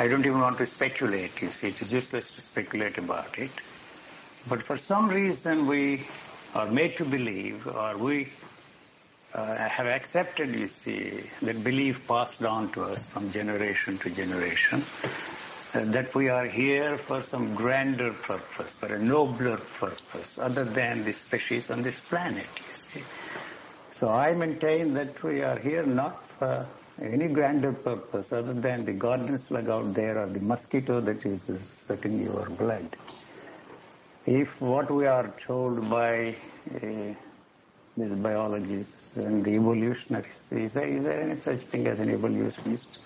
I don't even want to speculate, you see. It is useless to speculate about it. But for some reason we are made to believe, or we uh, have accepted, you see, that belief passed on to us from generation to generation, uh, that we are here for some grander purpose, for a nobler purpose, other than the species on this planet, you see. So I maintain that we are here not for any grander purpose other than the garden slug out there or the mosquito that is sucking your blood. If what we are told by uh, the biologists and the evolutionists, is there, is there any such thing as an evolutionist?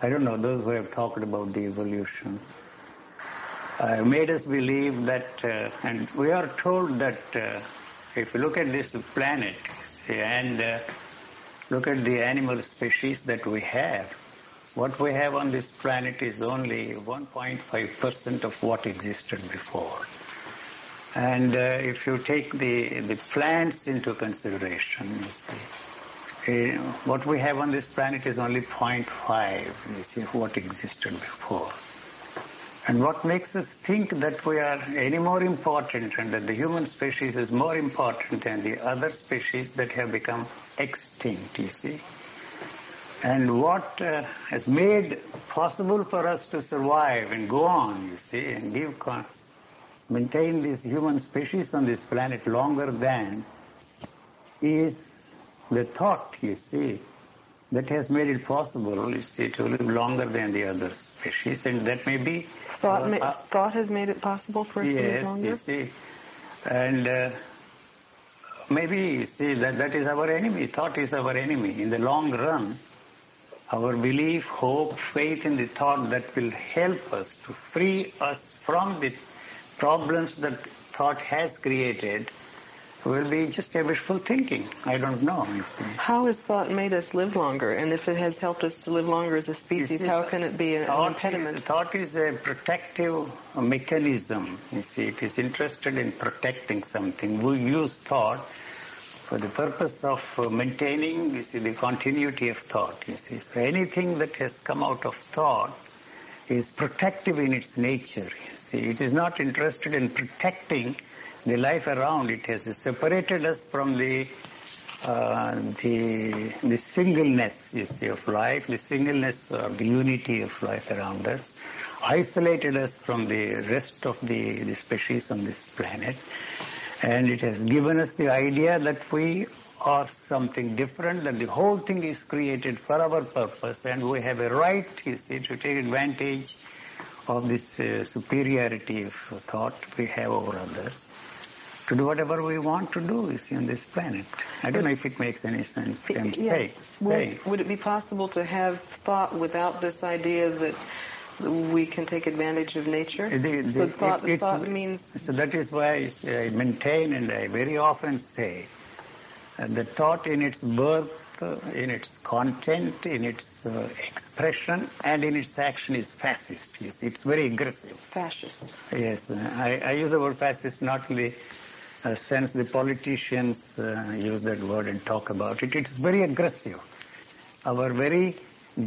I don't know, those who have talked about the evolution, uh, made us believe that, uh, and we are told that uh, if you look at this planet see, and look at the animal species that we have, what we have on this planet is only 1.5% of what existed before. And uh, if you take the, the plants into consideration, you see, uh, what we have on this planet is only 0.5, you see, what existed before. And what makes us think that we are any more important and that the human species is more important than the other species that have become extinct, you see. And what uh, has made possible for us to survive and go on, you see, and give maintain this human species on this planet longer than is the thought, you see, that has made it possible, you see, to live longer than the other species, and that may be Thought, uh, ma- thought has made it possible for us to live longer. yes, you see, and uh, maybe see that that is our enemy. Thought is our enemy. In the long run, our belief, hope, faith in the thought that will help us to free us from the problems that thought has created will be just a wishful thinking. I don't know. How has thought made us live longer? And if it has helped us to live longer as a species, see, how can it be an, Thought, impediment? thought is a protective mechanism. You see, it is interested in protecting something. We use thought for the purpose of uh, maintaining, you see, the continuity of thought. You see, so anything that has come out of thought is protective in its nature. You see, it is not interested in protecting the life around. It has separated us from the uh, the the singleness, you see, of life, the singleness or the unity of life around us, isolated us from the rest of the, the species on this planet, and it has given us the idea that we are something different, that the whole thing is created for our purpose, and we have a right, you see, to take advantage of this uh, superiority of thought we have over others to do whatever we want to do, you see, on this planet. I don't know if it makes any sense. I'm Yes. saying. saying. Would, would it be possible to have thought without this idea that we can take advantage of nature? The- the- so thought, it- thought means So that is why I maintain and I very often say uh, the thought in its birth, uh, in its content, in its uh, expression, and in its action is fascist. You see, it's very aggressive. fascist. Yes, uh, I, I use the word fascist not only. uh, sense the politicians uh, use that word and talk about it. It's very aggressive. Our very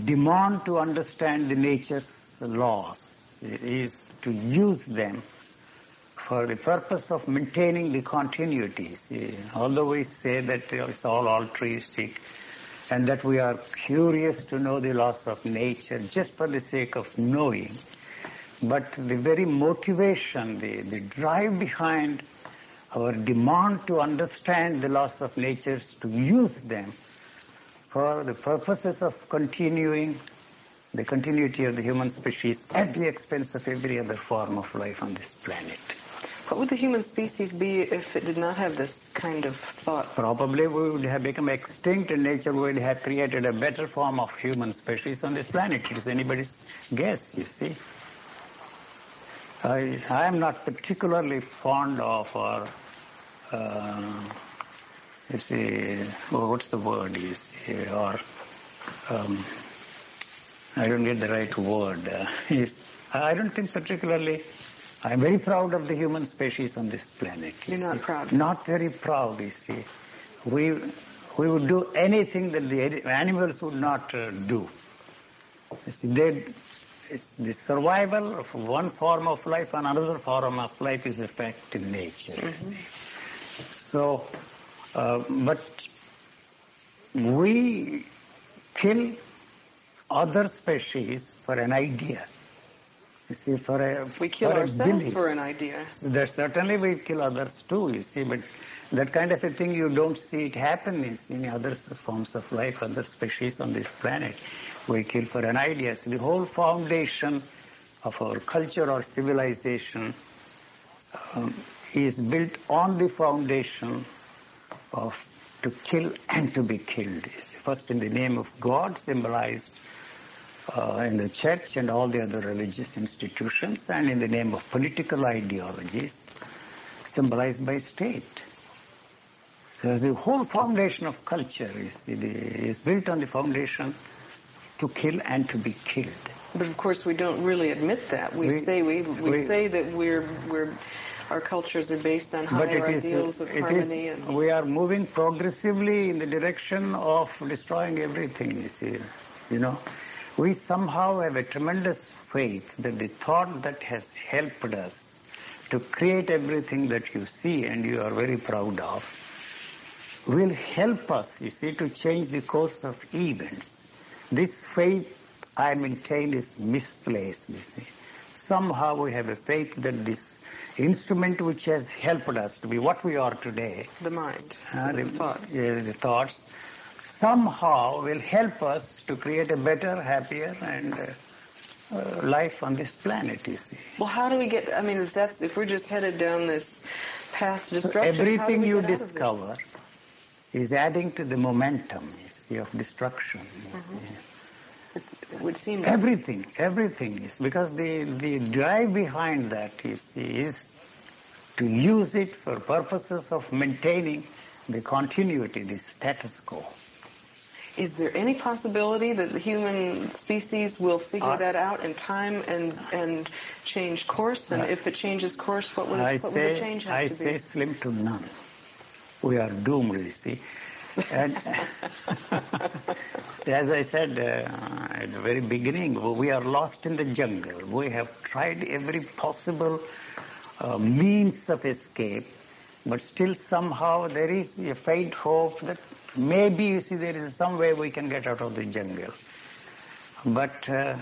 demand to understand the nature's laws is to use them for the purpose of maintaining the continuity. See, although we say that it's all altruistic and that we are curious to know the laws of nature just for the sake of knowing, but the very motivation, the, the drive behind our demand to understand the laws of nature is to use them for the purposes of continuing the continuity of the human species at the expense of every other form of life on this planet. What would the human species be if it did not have this kind of thought? Probably we would have become extinct and nature would have created a better form of human species on this planet. It is anybody's guess, you see. I, I am not particularly fond of or, uh, you see, oh, what's the word, you see, or, um, I don't get the right word. Uh, is- I don't think particularly, I'm very proud of the human species on this planet. you You're not proud? Not very proud, you see. We, we would do anything that the animals would not uh, do. You see, they, it's the survival of one form of life and another form of life is a fact in nature. Mm-hmm. So, uh, but we kill other species for an idea. You see, for a We kill ourselves belief. for an idea. That certainly we kill others too, you see, but that kind of a thing you don't see it happen in, in other forms of life, other species on this planet. We kill for an idea. So the whole foundation of our culture or civilization um, is built on the foundation of to kill and to be killed. First in the name of God, symbolized uh, in the church and all the other religious institutions, and in the name of political ideologies, symbolized by state. Because the whole foundation of culture is, is built on the foundation to kill and to be killed. But of course, we don't really admit that. We, We- say we, we, we- say that we're we're our cultures are based on But higher is, ideals of harmony is, and we are moving progressively in the direction of destroying everything, you see. You know, we somehow have a tremendous faith that the thought that has helped us to create everything that you see and you are very proud of will help us, you see, to change the course of events. This faith, I maintain, is misplaced, you see. Somehow we have a faith that this instrument which has helped us to be what we are today, the mind, uh, the thoughts. yeah, the thoughts, somehow will help us to create a better, happier, and uh, uh, life on this planet, you see. Well, how do we get? I mean, if that's if we're just headed down this path So destruction, do everything you get out of this? discover is adding to the momentum, you see, of destruction. You Mm-hmm. see. It would seem that Everything, everything is because the the drive behind that, you see, is to use it for purposes of maintaining the continuity, the status quo. Is there any possibility that the human species will figure Uh, that out in time and and change course? And Uh, if it changes course, what would, I what would the change have I to say slim to none. We are doomed, you see. And as I said uh, at the very beginning, we are lost in the jungle. We have tried every possible uh, means of escape, but still somehow there is a faint hope that maybe, you see, there is some way we can get out of the jungle. But uh,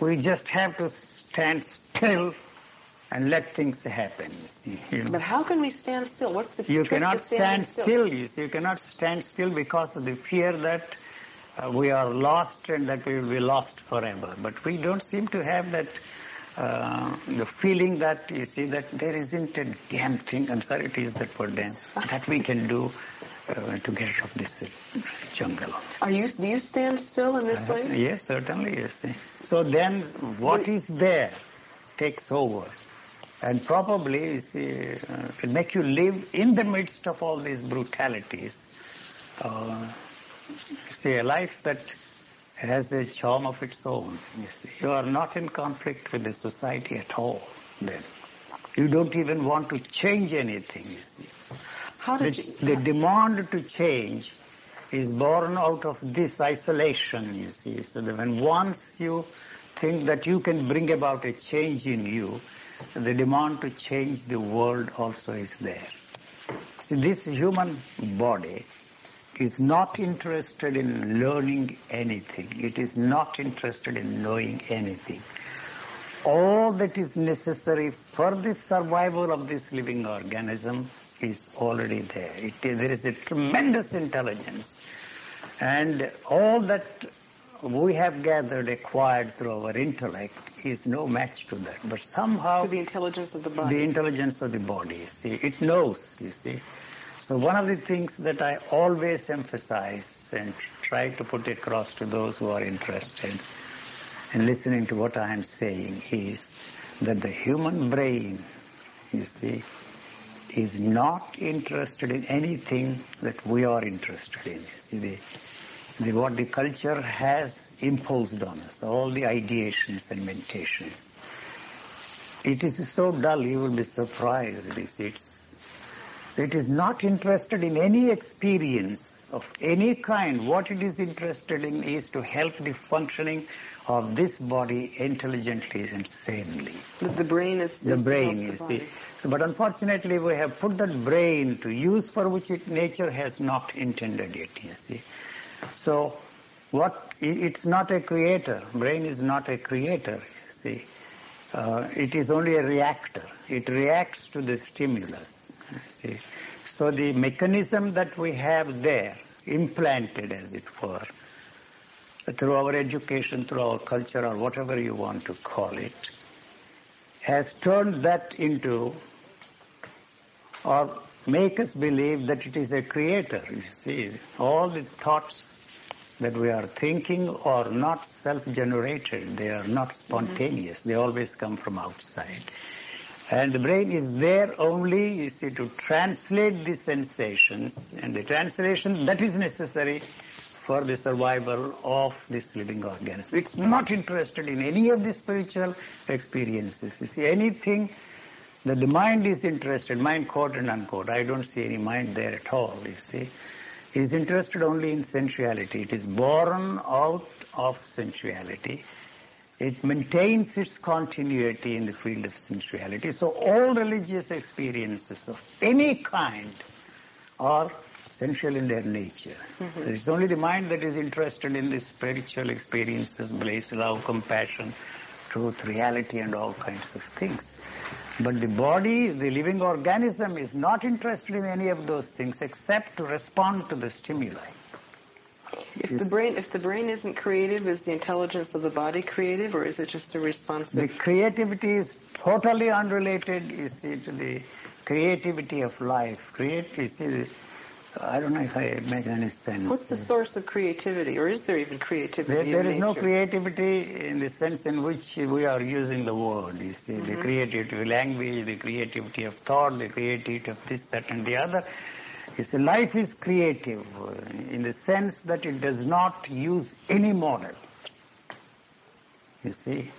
we just have to stand still and let things happen. You see, you know. But how can we stand still? What's the You cannot stand still. You see, you cannot stand still because of the fear that uh, we are lost and that we will be lost forever. But we don't seem to have that uh, the feeling that you see that there isn't a damn thing. I'm sorry to use that word, damn, that we can do uh, to get out of this uh, jungle. Are you? Do you stand still in this way? Yes, certainly, yes. So then what is there takes over. And probably you see, uh, can make you live in the midst of all these brutalities. Uh, you see, a life that has a charm of its own. You see, you are not in conflict with the society at all. Then you don't even want to change anything. You see, How the, did you? the demand to change is born out of this isolation, you see. So that when once you think that you can bring about a change in you, the demand to change the world also is there. See, this human body is not interested in learning anything. It is not interested in knowing anything. All that is necessary for the survival of this living organism is already there. It there is a tremendous intelligence. And all that we have gathered, acquired through our intellect, is no match to that. But somehow To the intelligence of the body. the intelligence of the body, see, it knows, you see. So one of the things that I always emphasize and try to put across to those who are interested in listening to what I am saying is that the human brain, you see, is not interested in anything that we are interested in. You see, the, the, what the culture has imposed on us, all the ideations and meditations. It is so dull, you will be surprised. See. It's, so it is not interested in any experience of any kind, what it is interested in is to help the functioning of this body intelligently and sanely. The, the brain is The brain, you see. So, but unfortunately, we have put that brain to use for which it, nature has not intended it, you see. So, what, it's not a creator. Brain is not a creator, see. Uh, it is only a reactor. It reacts to the stimulus, see. So the mechanism that we have there, implanted as it were, through our education, through our culture, or whatever you want to call it, has turned that into or make us believe that it is a creator. You see, all the thoughts that we are thinking are not self-generated. They are not spontaneous. They always come from outside. And the brain is there only, you see, to translate the sensations and the translation that is necessary for the survival of this living organism. It's not interested in any of the spiritual experiences. You see, anything that the mind is interested, mind quote and unquote, I don't see any mind there at all, you see, is interested only in sensuality. It is born out of sensuality. It maintains its continuity in the field of sensuality. So all religious experiences of any kind are sensual in their nature. Mm-hmm. It's only the mind that is interested in the spiritual experiences, bliss, love, compassion, truth, reality, and all kinds of things. But the body, the living organism, is not interested in any of those things except to respond to the stimuli. If the brain if the brain isn't creative, is the intelligence of the body creative, or is it just a response? The creativity is totally unrelated, you see, to the creativity of life. Create, you see, I don't know if I make any sense. what's the source of creativity, or is there even creativity? There, in there is no creativity in the sense in which we are using the word. You see, Mm-hmm. the creativity of language, the creativity of thought, the creativity of this, that, and the other. You see, life is creative in the sense that it does not use any model. You see,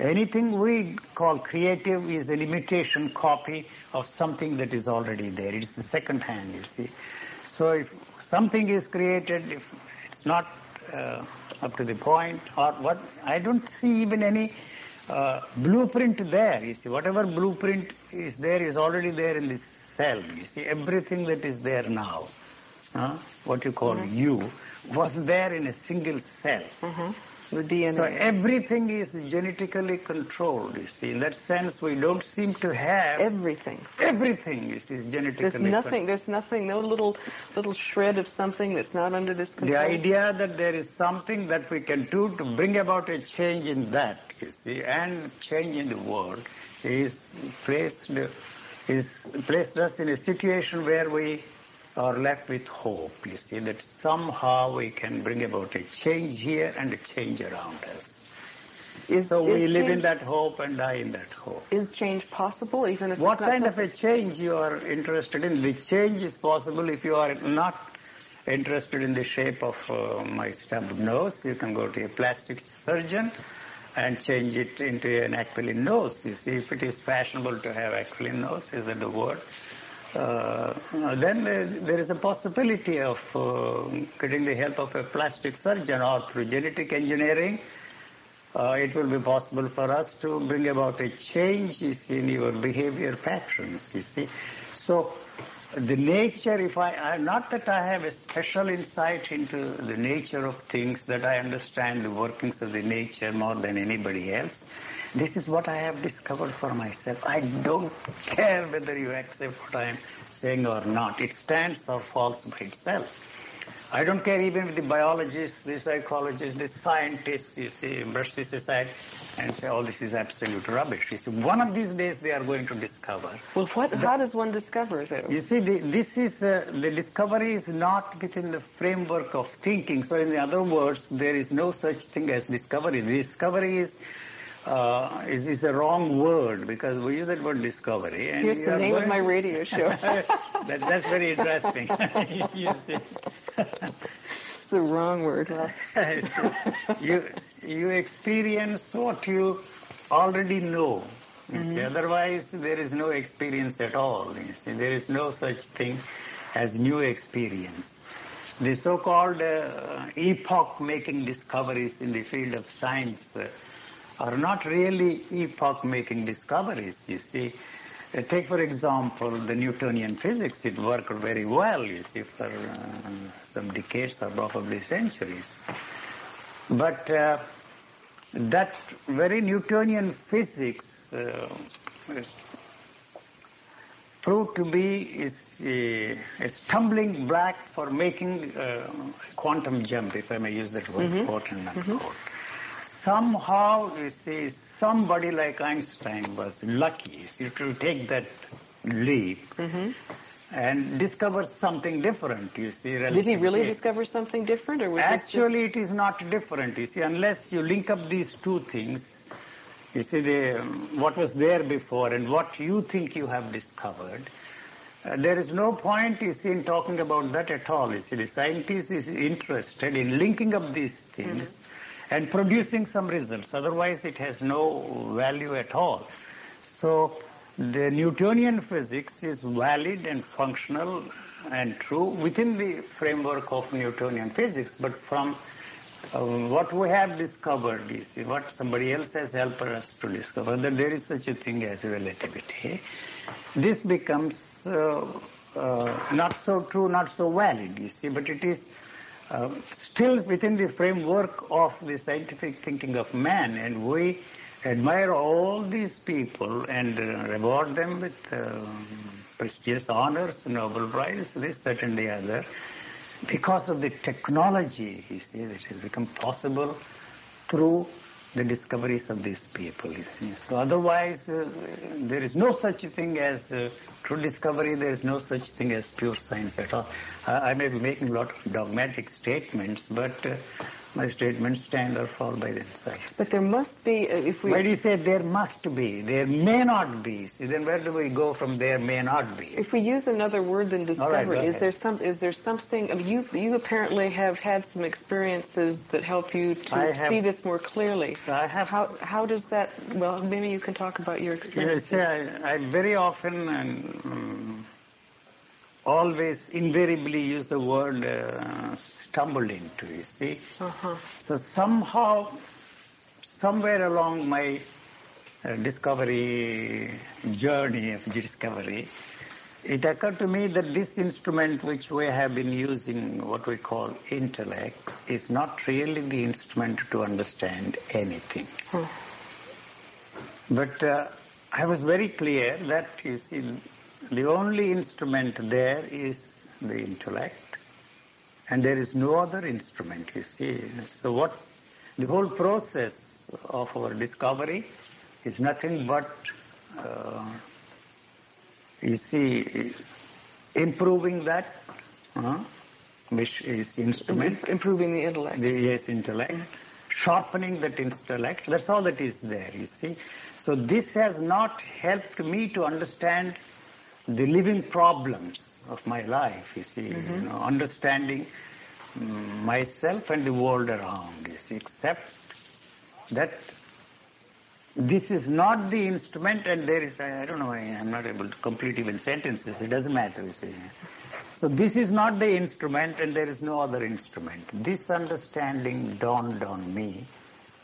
anything we call creative is a imitation copy of something that is already there. It is the second hand, you see. So if something is created, if it's not uh, up to the point, or what, I don't see even any uh, blueprint there. You see, whatever blueprint is there is already there in this cell. You see, everything that is there now, uh, what you call you, was there in a single cell. Mhm. The DNA. So everything is genetically controlled, you see. In that sense, we don't seem to have Everything. everything is, is genetically There's controlled. nothing. There's nothing. No little little shred of something that's not under this control. The idea that there is something that we can do to bring about a change in that, you see, and change in the world is placed, is placed us in a situation where we are left with hope, you see, that somehow we can bring about a change here and a change around us. Is, So we live in that hope and die in that hope. Is change possible, even if What kind of a change you are interested in? The change is possible if you are not interested in the shape of uh, my stubbed nose. You can go to a plastic surgeon and change it into an aquiline nose. You see, if it is fashionable to have aquiline nose, is that the word? Uh, then there, is a possibility of uh, getting the help of a plastic surgeon or through genetic engineering uh, it will be possible for us to bring about a change you see, in your behavior patterns, you see. So the nature, if I, I, not that I have a special insight into the nature of things, that I understand the workings of the nature more than anybody else, this is what I have discovered for myself. I don't care whether you accept what I am saying or not. It stands or falls by itself. I don't care even with the biologists, the psychologists, the scientists, you see, brush this aside and say, oh, this is absolute rubbish. You see, one of these days they are going to discover. Well, what? How does one discover? You see, the, this is, uh, the discovery is not within the framework of thinking. So in other words, there is no such thing as discovery. The discovery is, uh, is, is a wrong word because we use that word discovery. And Here's the name of my radio show. that, that's very interesting. it's the wrong word. you you experience what you already know. You see, Otherwise, there is no experience at all. You see, there is no such thing as new experience. the so-called uh, epoch-making discoveries in the field of science uh, are not really epoch-making discoveries, you see. Uh, take, for example, the Newtonian physics. It worked very well, you see, for uh, some decades or probably centuries. But uh, that very Newtonian physics uh, proved to be is a, a stumbling block for making a quantum jump, if I may use that word, Mhm. quote and unquote. Somehow, you see, somebody like Einstein was lucky see, to take that leap hmm and discover something different, you see. Did he really discover something different, or was this just- Actually, it is not different. You see, unless you link up these two things, you see, the, what was there before and what you think you have discovered, uh, there is no point, you see, in talking about that at all. You see, the scientist is interested in linking up these things and producing some results. Otherwise, it has no value at all. So, the Newtonian physics is valid and functional and true within the framework of Newtonian physics, but from uh, what we have discovered, you see, what somebody else has helped us to discover, that there is such a thing as relativity, this becomes uh, uh, not so true, not so valid, you see, but it is uh, still within the framework of the scientific thinking of man, and we admire all these people and uh, reward them with um prestigious honors, Nobel Prize, this, that, and the other, because of the technology, you see, that has become possible through the discoveries of these people. So otherwise, uh, there is no such thing as uh, true discovery. There is no such thing as pure science at all. I, I may be making a lot of dogmatic statements, but uh, my statements stand or fall by themselves. But there must be, uh, if we. Why do you say there must be? There may not be. See, then where do we go from there may not be? If we use another word than right, discovery, go is there some? Is there something? I mean, you you apparently have had some experiences that help you to I have- see this more clearly. I have How how does that? Well, maybe you can talk about your You know, experience. see, I, I very often and um, always invariably use the word uh, stumble into, you see. Uh-huh. So somehow, somewhere along my uh, discovery journey of discovery, it occurred to me that this instrument which we have been using, what we call intellect, is not really the instrument to understand anything. Huh. But uh, I was very clear that you see, the only instrument there is the intellect, and there is no other instrument. You see, so what the whole process of our discovery is nothing but uh, you see improving that uh, which is instrument Im- improving the intellect. the yes intellect, sharpening that intellect. That's all that is there, you see. So this has not helped me to understand the living problems of my life, you see, you mm-hmm. know, understanding myself and the world around, you see, except that this is not the instrument and there is, I I don't know, I am not able to complete even sentences, it doesn't matter, you see. So this is not the instrument and there is no other instrument. This understanding dawned on me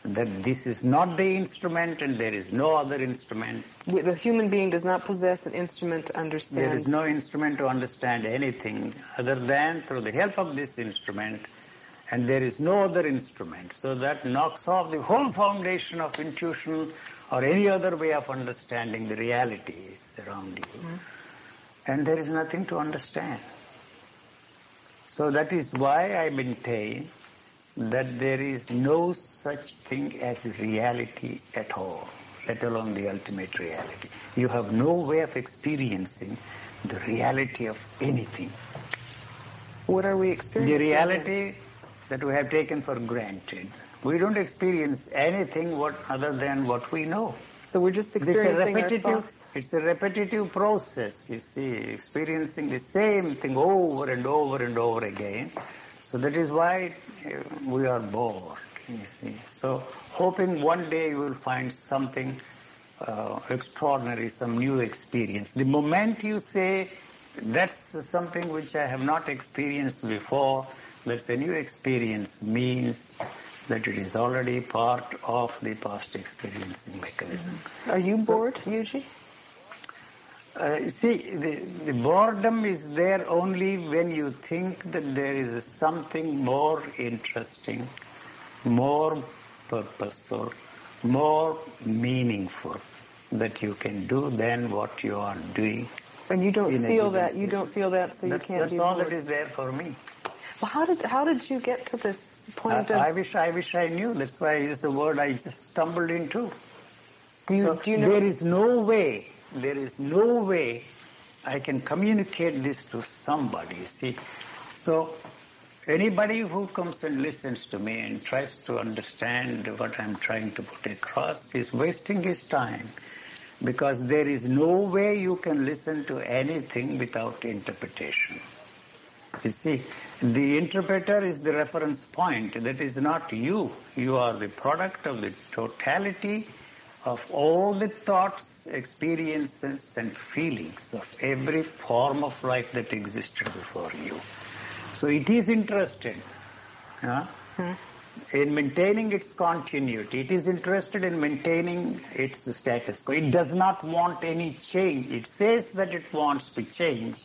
that this is not the instrument and there is no other instrument. The human being does not possess an instrument to understand. There is no instrument to understand anything other than through the help of this instrument and there is no other instrument. So that knocks off the whole foundation of intuition or any other way of understanding the realities around you. Mm-hmm. And there is nothing to understand. So that is why I maintain that there is no such thing as reality at all, let alone the ultimate reality. You have no way of experiencing the reality of anything. What are we experiencing? The reality that we have taken for granted. We don't experience anything what other than what we know. So we're just It's a experiencing repetitive, it's a repetitive process, you see, experiencing the same thing over and over and over again. So that is why uh, we are bored, you see. So hoping one day you will find something uh, extraordinary, some new experience. The moment you say that's something which I have not experienced before, That's a new experience means that it is already part of the past experiencing mechanism. Are you bored, Yuji? Uh, see, the, the boredom is there only when you think that there is something more interesting, more purposeful, more meaningful that you can do than what you are doing. And you don't feel that. You don't feel that, so you can't that's all bored. that is there for me. Well, how did how did you get to this point I, of? I wish I wish I knew. That's why I used the word I just stumbled into. you, So do you know? There is no way, there is no way I can communicate this to somebody, see. So anybody who comes and listens to me and tries to understand what I'm trying to put across is wasting his time because there is no way you can listen to anything without interpretation. You see, the interpreter is the reference point. That is not you. You are the product of the totality of all the thoughts, experiences, and feelings of every form of life that existed before you. So it is interested huh, hmm. in maintaining its continuity. It is interested in maintaining its status quo. It does not want any change. It says that it wants to change.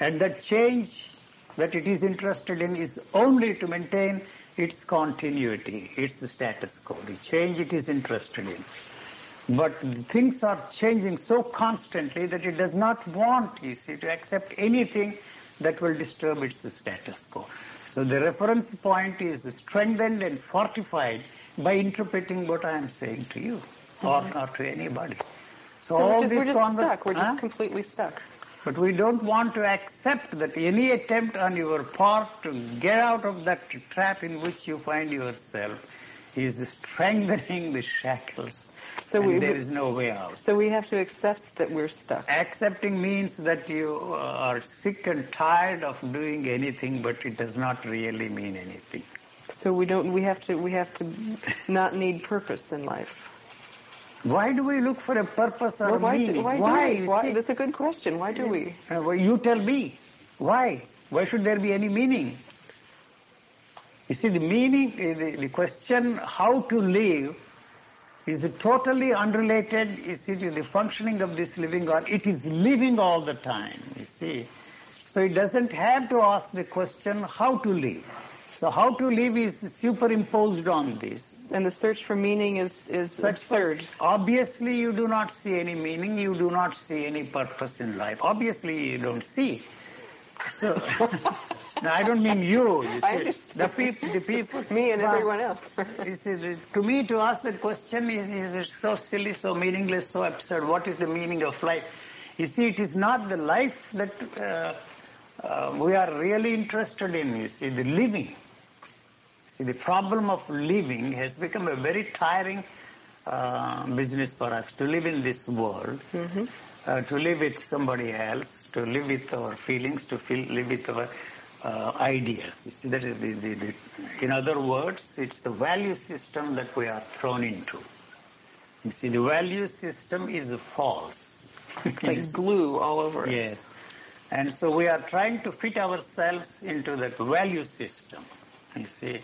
And that change that it is interested in is only to maintain its continuity, its status quo, the change it is interested in. But things are changing so constantly that it does not want, you see, to accept anything that will disturb its status quo. So the reference point is strengthened and fortified by interpreting what I am saying to you or, mm-hmm. or to anybody. So, all just, these we're just convers- stuck. We're Huh? just completely stuck. But we don't want to accept that any attempt on your part to get out of that trap in which you find yourself is strengthening the shackles. So and we- there is no way out. So we have to accept that we're stuck. Accepting means that you are sick and tired of doing anything, but it does not really mean anything. So we don't. We have to. We have to not need purpose in life. Why do we look for a purpose or Well, why? meaning? Do, why? Why? Do we? Why? That's a good question. Why do we? Uh, well, you tell me. Why? Why should there be any meaning? You see, the meaning, uh, the, the question how to live is it totally unrelated, you see, to the functioning of this living or it is living all the time, you see. So it doesn't have to ask the question how to live. So how to live is superimposed on this. And the search for meaning is is Such absurd. Obviously, you do not see any meaning. You do not see any purpose in life. Obviously, you don't see. So, no, I don't mean you. you I understand. The people, the people. Me and everyone else. You see, the, to me, to ask that question is, is so silly, so meaningless, so absurd. What is the meaning of life? You see, it is not the life that uh, uh, we are really interested in. You see, the living. See, the problem of living has become a very tiring uh, business for us to live in this world, uh, to live with somebody else, to live with our feelings, to feel, live with our Uh, ideas. You see, that is the, the, the, in other words, it's the value system that we are thrown into. You see, the value system is false. It's like glue all over. Yes. And so we are trying to fit ourselves into that value system, you see,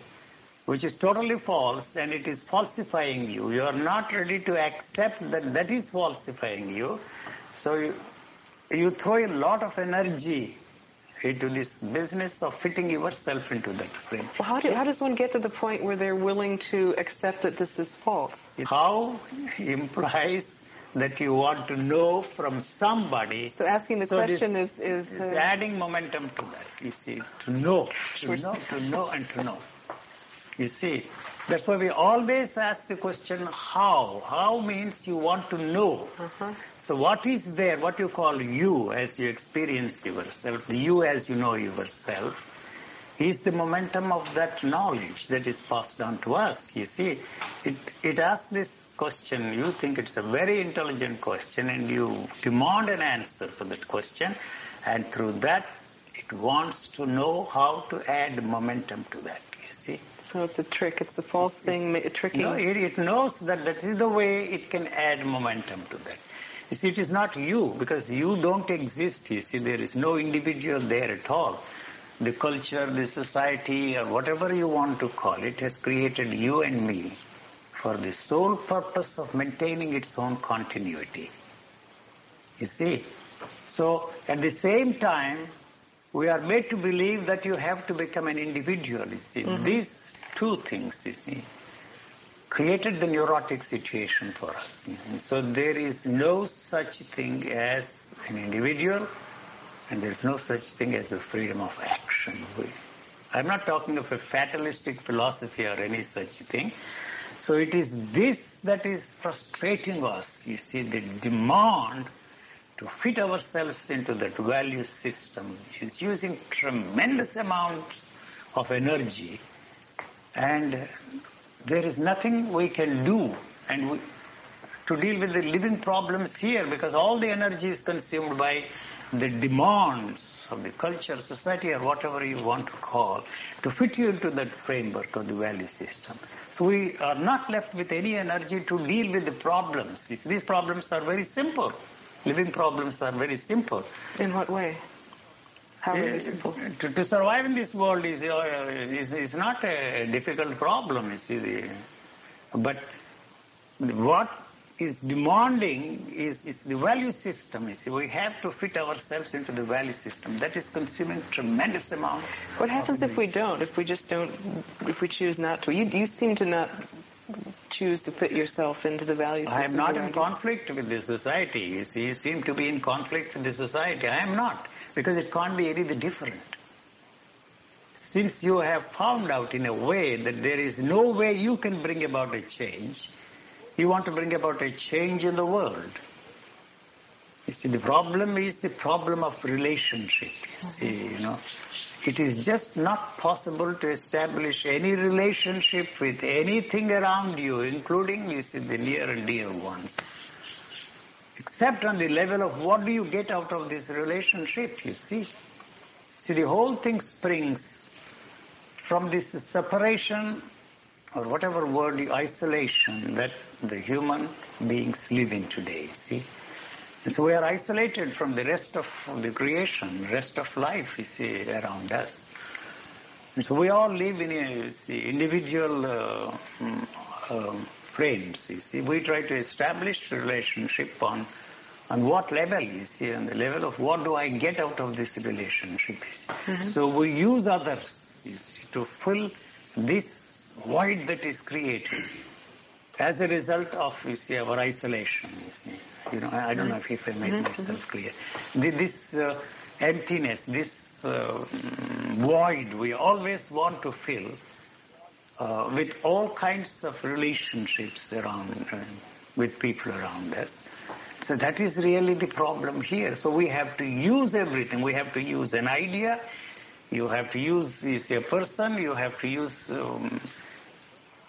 which is totally false and it is falsifying you. You are not ready to accept that that is falsifying you. So you, you throw a lot of energy into this business of fitting yourself into that frame. Well, how, do, how does one get to the point where they're willing to accept that this is false? How implies that you want to know from somebody So asking the So this- question is is It's uh, adding momentum to that, you see, to know, to know, to know and to know. You see, that's why we always ask the question, how? How means you want to know. uh-huh. So what is there, what you call you as you experience yourself, the you as you know yourself, is the momentum of that knowledge that is passed on to us. You see, it, it asks this question, you think it's a very intelligent question and you demand an answer for that question and through that it wants to know how to add momentum to that, you see. So it's a trick. It's a false thing, ma- tricking. No, it, it knows that that is the way it can add momentum to that. You see, it is not you, because you don't exist, you see, there is no individual there at all. the culture, the society, or whatever you want to call it, has created you and me for the sole purpose of maintaining its own continuity. You see? So, at the same time, we are made to believe that you have to become an individual, you see. Mm-hmm. These two things, you see, created the neurotic situation for us. So there is no such thing as an individual, and there is no such thing as a freedom of action. I'm not talking of a fatalistic philosophy or any such thing. So it is this that is frustrating us. You see, the demand to fit ourselves into that value system is using tremendous amounts of energy and there is nothing we can do and we, to deal with the living problems here because all the energy is consumed by the demands of the culture, society, or whatever you want to call, to fit you into that framework of the value system. So we are not left with any energy to deal with the problems. These problems are very simple. Living problems are very simple. In what way? How uh, simple? To, to, survive in this world is, uh, is, is not a difficult problem, you see. The, but what is demanding is, is the value system. You see, we have to fit ourselves into the value system. That is consuming tremendous amount. What happens if we don't? If we just don't? If we choose not to? You, you seem to not choose to fit yourself into the value system. I am not in conflict with the society. You see, you seem to be in conflict with the society. I am not, because it can't be any different. Since you have found out in a way that there is no way you can bring about a change, you want to bring about a change in the world. You see, the problem is the problem of relationship. You see, you know, it is just not possible to establish any relationship with anything around you, including, you see, the near and dear ones. Except on the level of what do you get out of this relationship, you see. See, the whole thing springs from this separation, or whatever word, you isolation that the human beings live in today, see. And so we are isolated from the rest of the creation, rest of life, you see, around us. And so we all live in a see, individual uh, uh, frames, you see. We try to establish relationship on on what level, you see, on the level of what do I get out of this relationship. Mm-hmm. So we use others see, to fill this void that is created as a result of, you see, our isolation, you see. You know, I, I don't know if, if I made mm-hmm. myself clear. This uh, emptiness, this uh, void we always want to fill uh, with all kinds of relationships around, uh, with people around us. So that is really the problem here. So we have to use everything. We have to use an idea. You have to use, you a person. You have to use um,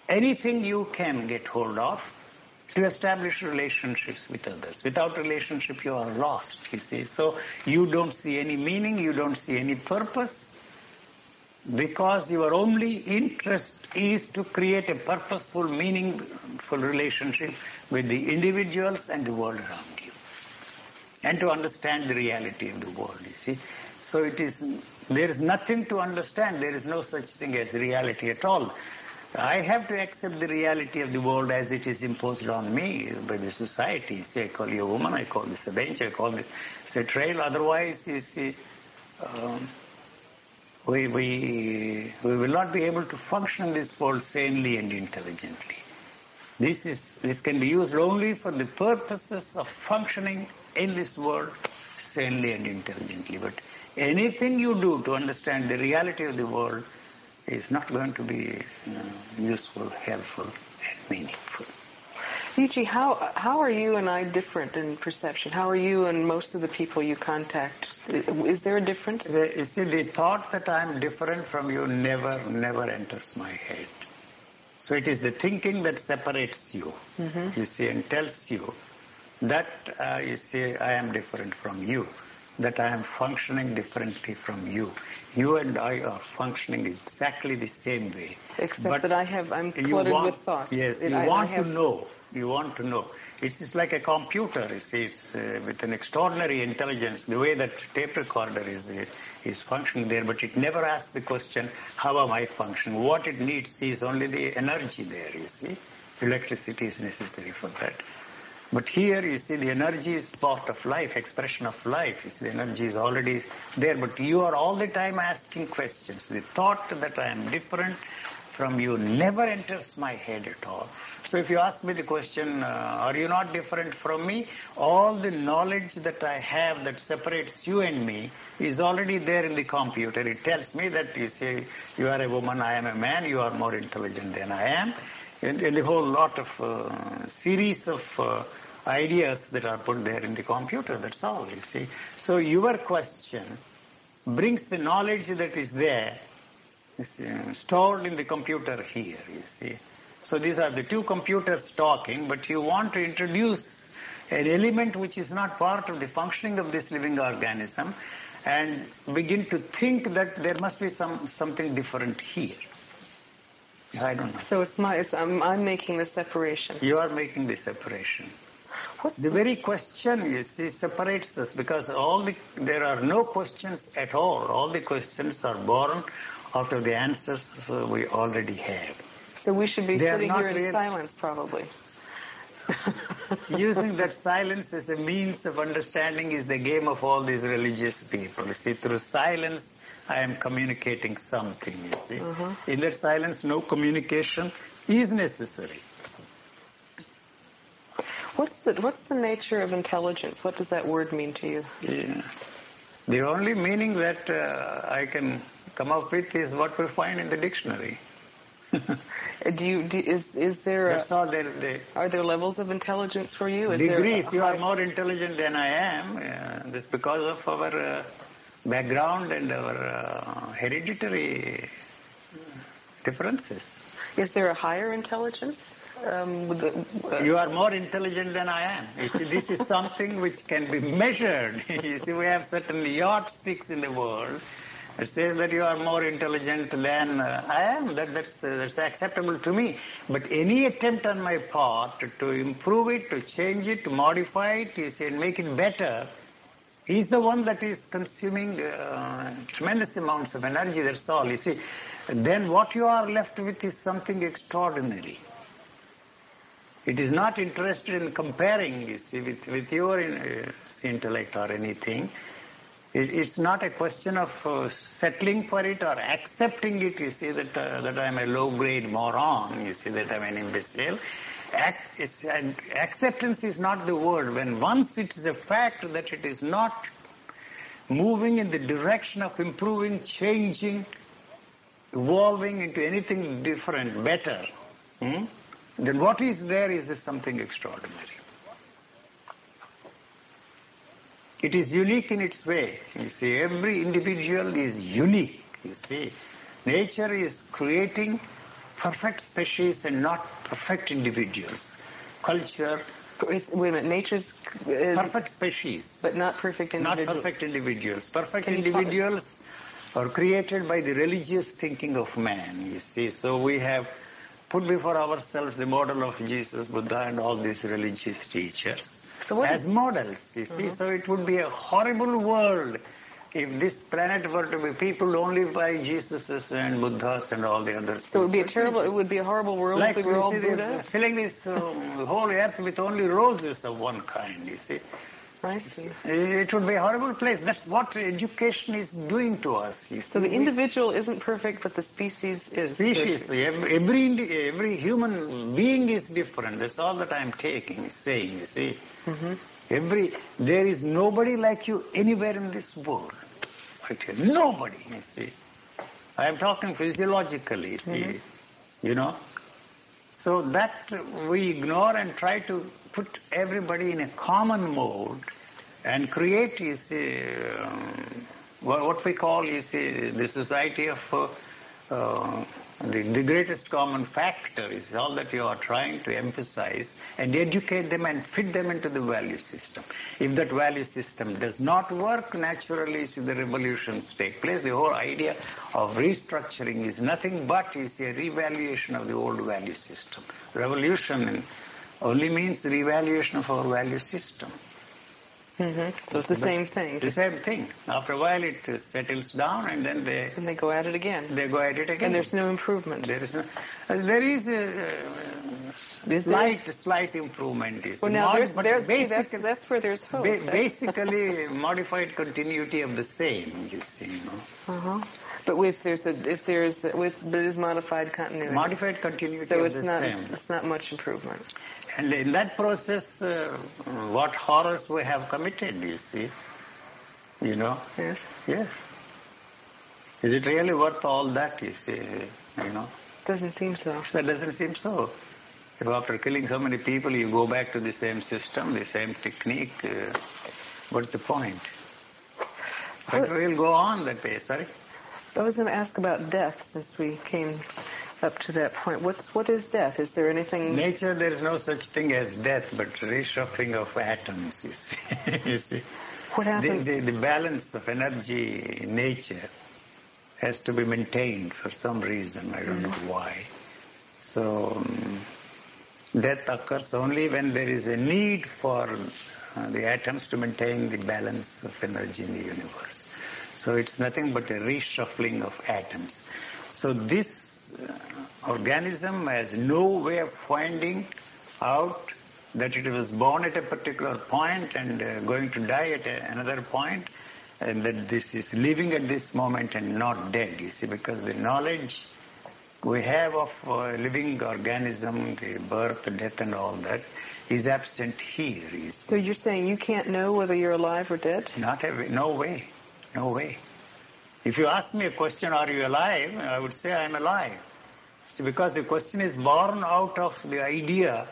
anything you can get hold of to establish relationships with others. Without relationship, you are lost, you see. So you don't see any meaning, you don't see any purpose, because your only interest is to create a purposeful, meaningful relationship with the individuals and the world around you. And to understand the reality of the world, you see. So it is, there is nothing to understand, there is no such thing as reality at all. I have to accept the reality of the world as it is imposed on me by the society. See, I call you a woman, I call this a bench, I call this a trail. Otherwise, you see, um, we, we, we will not be able to function in this world sanely and intelligently. This, is, this can be used only for the purposes of functioning in this world sanely and intelligently. But anything you do to understand the reality of the world is not going to be you know, useful, helpful, and meaningful. Yuji, how how are you and I different in perception? How are you and most of the people you contact? Is there a difference? You see, the thought that I'm different from you never, never enters my head. So it is the thinking that separates you, mm-hmm. you see, and tells you that, uh, you see, I am different from you that I am functioning differently from you. You and I are functioning exactly the same way. Except but that I have, I'm cluttered want, with thoughts. Yes, you I, want I have... to know. You want to know. It's like a computer, it's, uh, with an extraordinary intelligence, the way that tape recorder is, uh, is functioning there, but it never asks the question, how am I functioning? What it needs is only the energy there, you see. Electricity is necessary for that. But here, you see, the energy is part of life, expression of life. You see, the energy is already there, but you are all the time asking questions. The thought that I am different from you never enters my head at all. So if you ask me the question, uh, are you not different from me? All the knowledge that I have that separates you and me is already there in the computer. It tells me that you say, you are a woman, I am a man, you are more intelligent than I am. And, and a whole lot of uh, series of uh, ideas that are put there in the computer, that's all, you see. So your question brings the knowledge that is there, Uh, stored in the computer here, you see. So these are the two computers talking, but you want to introduce an element which is not part of the functioning of this living organism and begin to think that there must be some something different here. I don't know. So it's my, it's, I'm, I'm making the separation. You are making the separation. What's The very question, you see, separates us because all the, there are no questions at all. All the questions are born out of the answers we already have. So we should be They sitting here in real- silence, probably. Using that silence as a means of understanding is the game of all these religious people. You see, through silence, I am communicating something, you see. In that silence, no communication is necessary. What's the What's the nature of intelligence? What does that word mean to you? Yeah. The only meaning that uh, I can come up with is what we find in the dictionary. Do you do, is is there a, That's all are there levels of intelligence for you? Is there a degrees. You are more intelligent than I am. Uh, that's because of our uh, background and our uh, hereditary differences. Is there a higher intelligence? Um, with the, uh, You are more intelligent than I am. You see, this is something which can be measured. you see, we have certain yardsticks in the world that says that you are more intelligent than uh, I am. That, that's, uh, that's acceptable to me. But any attempt on my part to improve it, to change it, to modify it, you see, and make it better, is the one that is consuming uh, tremendous amounts of energy. That's all. You see, then what you are left with is something extraordinary. It is not interested in comparing, you see, with, with your uh, intellect or anything. It, it's not a question of uh, settling for it or accepting it, you see, that, uh, that I'm a low-grade moron, you see, that I'm an imbecile. Ac- acceptance is not the word. When once it is a fact that it is not moving in the direction of improving, changing, evolving into anything different, better, hmm, then what is there is something extraordinary. It is unique in its way. You see, every individual is unique. You see, nature is creating perfect species and not perfect individuals. Culture, it's, wait a minute. Nature's is, perfect species, but not perfect individuals. not perfect individuals. Perfect Can individuals are created by the religious thinking of man, you see. So we have put before ourselves the model of Jesus, Buddha, and all these religious teachers So what? as models, you see. So it would be a horrible world if this planet were to be peopled only by Jesuses and Buddhas and all the others. so it would be a terrible. It would be a horrible world like if we were all Buddha. filling this uh, whole earth with only roses of one kind, you see. I see. It would be a horrible place. That's what education is doing to us. You So the individual isn't perfect, but the species is. species, every, every every human being is different. That's all that I'm taking, saying. You see, Mm-hmm. every there is nobody like you anywhere in this world. I tell you, nobody. You see, I am talking physiologically. You see, you know. So that we ignore and try to put everybody in a common mode and create, you see, um, what what we call, you see, the society of uh, uh, the, the greatest common factor is all that you are trying to emphasize and educate them and fit them into the value system. If that value system does not work, naturally see the revolutions take place. The whole idea of restructuring is nothing but see a revaluation of the old value system. Revolution only means the revaluation of our value system. Hmm So it's the same thing. The same thing. After a while, it uh, settles down, and then they And they go at it again. they go at it again. And there's no improvement. There is no, uh, there is a uh, Is there? slight slight improvement. Is Well, now Mod- there's, but there's, see, that's, basically- that's where there's hope. ba- basically modified continuity of the same. You see, you know. uh-huh. But with there's a if there's with but it is modified continuity. modified continuity so of it's the not same. it's not much improvement. And in that process, uh, what horrors we have committed, you see. You know? Yes. Yes. Is it really worth all that, you see? You know? Doesn't seem so. That doesn't seem so. If after killing so many people, you go back to the same system, the same technique, uh, what's the point? But Well- we'll go on that way. Sorry? I was going to ask about death since we came up to that point. What's what is death? Is there anything? Nature, there is no such thing as death, but reshuffling of atoms, you see. you see. What The, happens? the, the balance of energy in nature has to be maintained for some reason. I don't know why. So um, death occurs only when there is a need for uh, the atoms to maintain the balance of energy in the universe. So it's nothing but a reshuffling of atoms. So this organism has no way of finding out that it was born at a particular point and uh, going to die at a, another point, and that this is living at this moment and not dead, you see, because the knowledge we have of uh, living organism, the birth, death and all that, is absent here, you see. So you're saying you can't know whether you're alive or dead? Not a, no way, no way. If you ask me a question, are you alive? I would say I'm alive. See, because the question is born out of the idea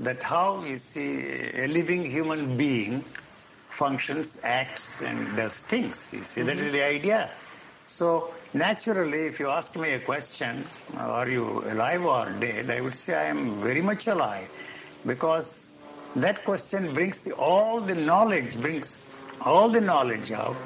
that how you see a living human being functions, acts, and does things. You see, that is mm-hmm. the idea. So naturally, if you ask me a question, are you alive or dead? I would say I am very much alive, because that question brings the, all the knowledge, brings all the knowledge out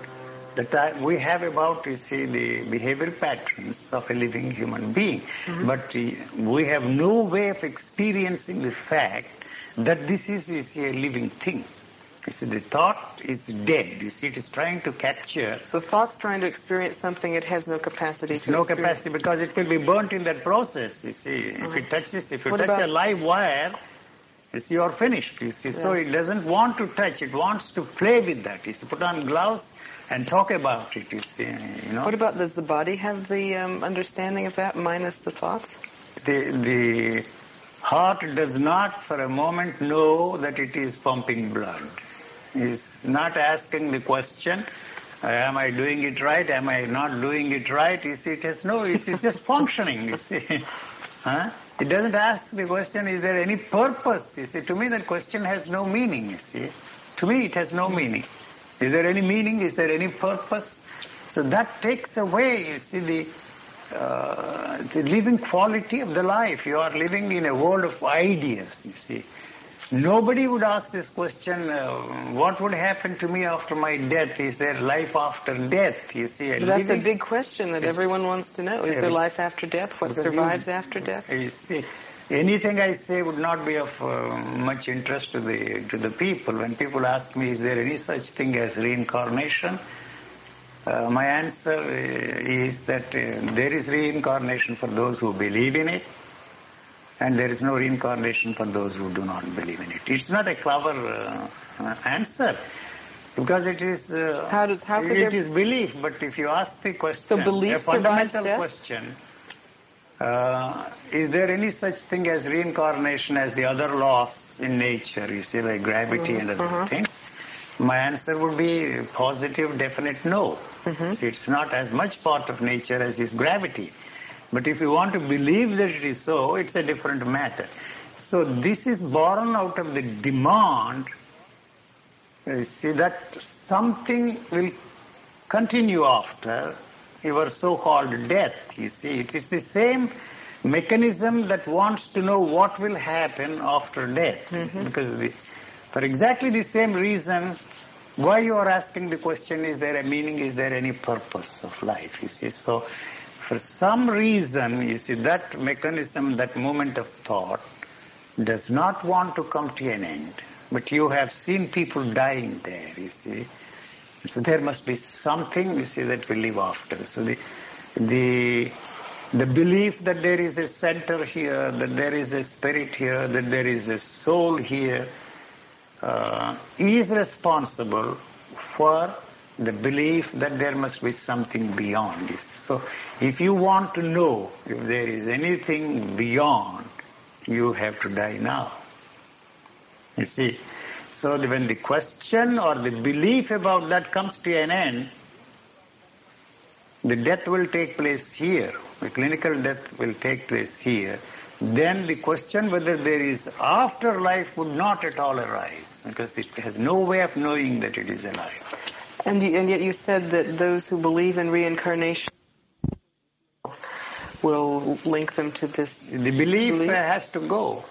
that I, we have about, you see, the behavior patterns of a living human being. But uh, we have no way of experiencing the fact that this is, you see, a living thing. You see, the thought is dead. You see, it is trying to capture So thought's trying to experience something it has no capacity it's to no experience. capacity because it will be burnt in that process. You see, if it touches, if you What touch about- a live wire, you see, you're finished. You see, so it doesn't want to touch. It wants to play with that. You see, put on gloves and talk about it. You see, you know. What about does the body have the um, understanding of that minus the thoughts? the the heart does not for a moment know that it is pumping blood. It's not asking the question, am I doing it right? Am I not doing it right? You see, it has no, it's, it's just functioning, you see. Huh? It doesn't ask the question, is there any purpose? You see, to me that question has no meaning, you see. To me it has no meaning. Is there any meaning? Is there any purpose? So that takes away, you see, the uh, the living quality of the life. You are living in a world of ideas, you see. Nobody would ask this question, uh, what would happen to me after my death? Is there life after death? You see, that's a big question that everyone wants to know. Is there life after death? What you- survives after death? You see, anything I say would not be of uh, much interest to the to the people. When people ask me, is there any such thing as reincarnation? Uh, my answer uh, is that uh, there is reincarnation for those who believe in it, and there is no reincarnation for those who do not believe in it. It's not a clever uh, uh, answer. Because it is, uh, How does- how could it there- is belief, but if you ask the question, So belief a fundamental question, uh, is there any such thing as reincarnation as the other laws in nature, you see, like gravity and other uh-huh. things? My answer would be positive, definite no. Mm-hmm. See, it's not as much part of nature as is gravity. But if you want to believe that it is so, it's a different matter. So this is born out of the demand, you see, that something will continue after your so-called death, you see. It is the same mechanism that wants to know what will happen after death. see, mm-hmm. Because the, for exactly the same reason, why you are asking the question, is there a meaning, is there any purpose of life, you see. So, for some reason, you see, that mechanism, that moment of thought, does not want to come to an end. but you have seen people dying there, you see. So there must be something, you see, that will live after. So the, the, the belief that there is a center here, that there is a spirit here, that there is a soul here, uh, is responsible for the belief that there must be something beyond this. So if you want to know if there is anything beyond, you have to die now. You see, so when the question or the belief about that comes to an end, the death will take place here. The clinical death will take place here. Then the question whether there is afterlife would not at all arise because it has no way of knowing that it is alive. And, you, and yet you said that those who believe in reincarnation will link them to this. The belief, belief? has to go.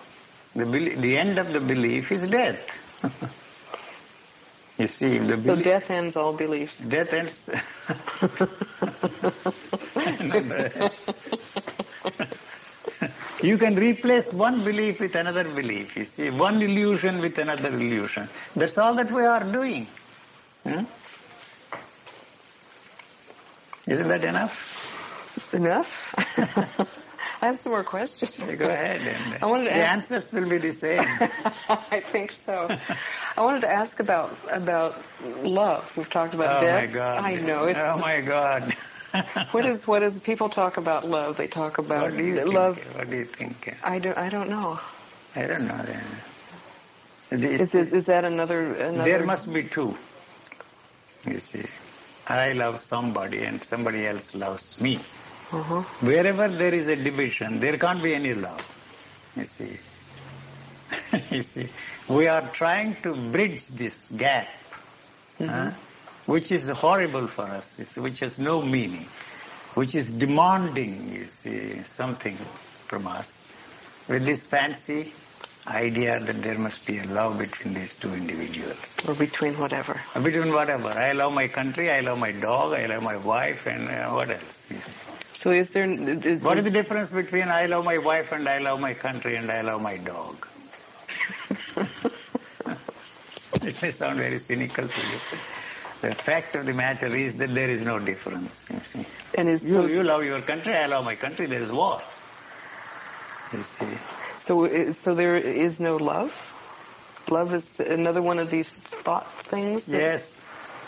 The, the end of the belief is death. you see, the so death ends all beliefs. Death ends. you can replace one belief with another belief. You see, one illusion with another illusion. That's all that we are doing. Hmm? Isn't that enough? Enough? I have some more questions. Go ahead. And I wanted to the ask, answers will be the same. I think so. I wanted to ask about about love. We've talked about oh death. Oh my God! I know it. Oh my God! what is what is people talk about love? They talk about what do you love. Think? What do you think? I don't. I don't know. I don't know. Then. Is, it, is that another, another? There must be two. You see. I love somebody and somebody else loves me. Uh-huh. Wherever there is a division, there can't be any love. You see. you see, we are trying to bridge this gap, mm-hmm. which is horrible for us, which has no meaning, which is demanding, you see, something from us. With this fancy idea that there must be a love between these two individuals. Or between whatever. Or between whatever. I love my country, I love my dog, I love my wife, and uh, what else? Yes. So is there... Is what is the difference between I love my wife and I love my country and I love my dog? it may sound very cynical to you. The fact of the matter is that there is no difference. You, see. And is you, so you love your country, I love my country, there is war. You see. So, so there is no love? Love is another one of these thought things? Yes,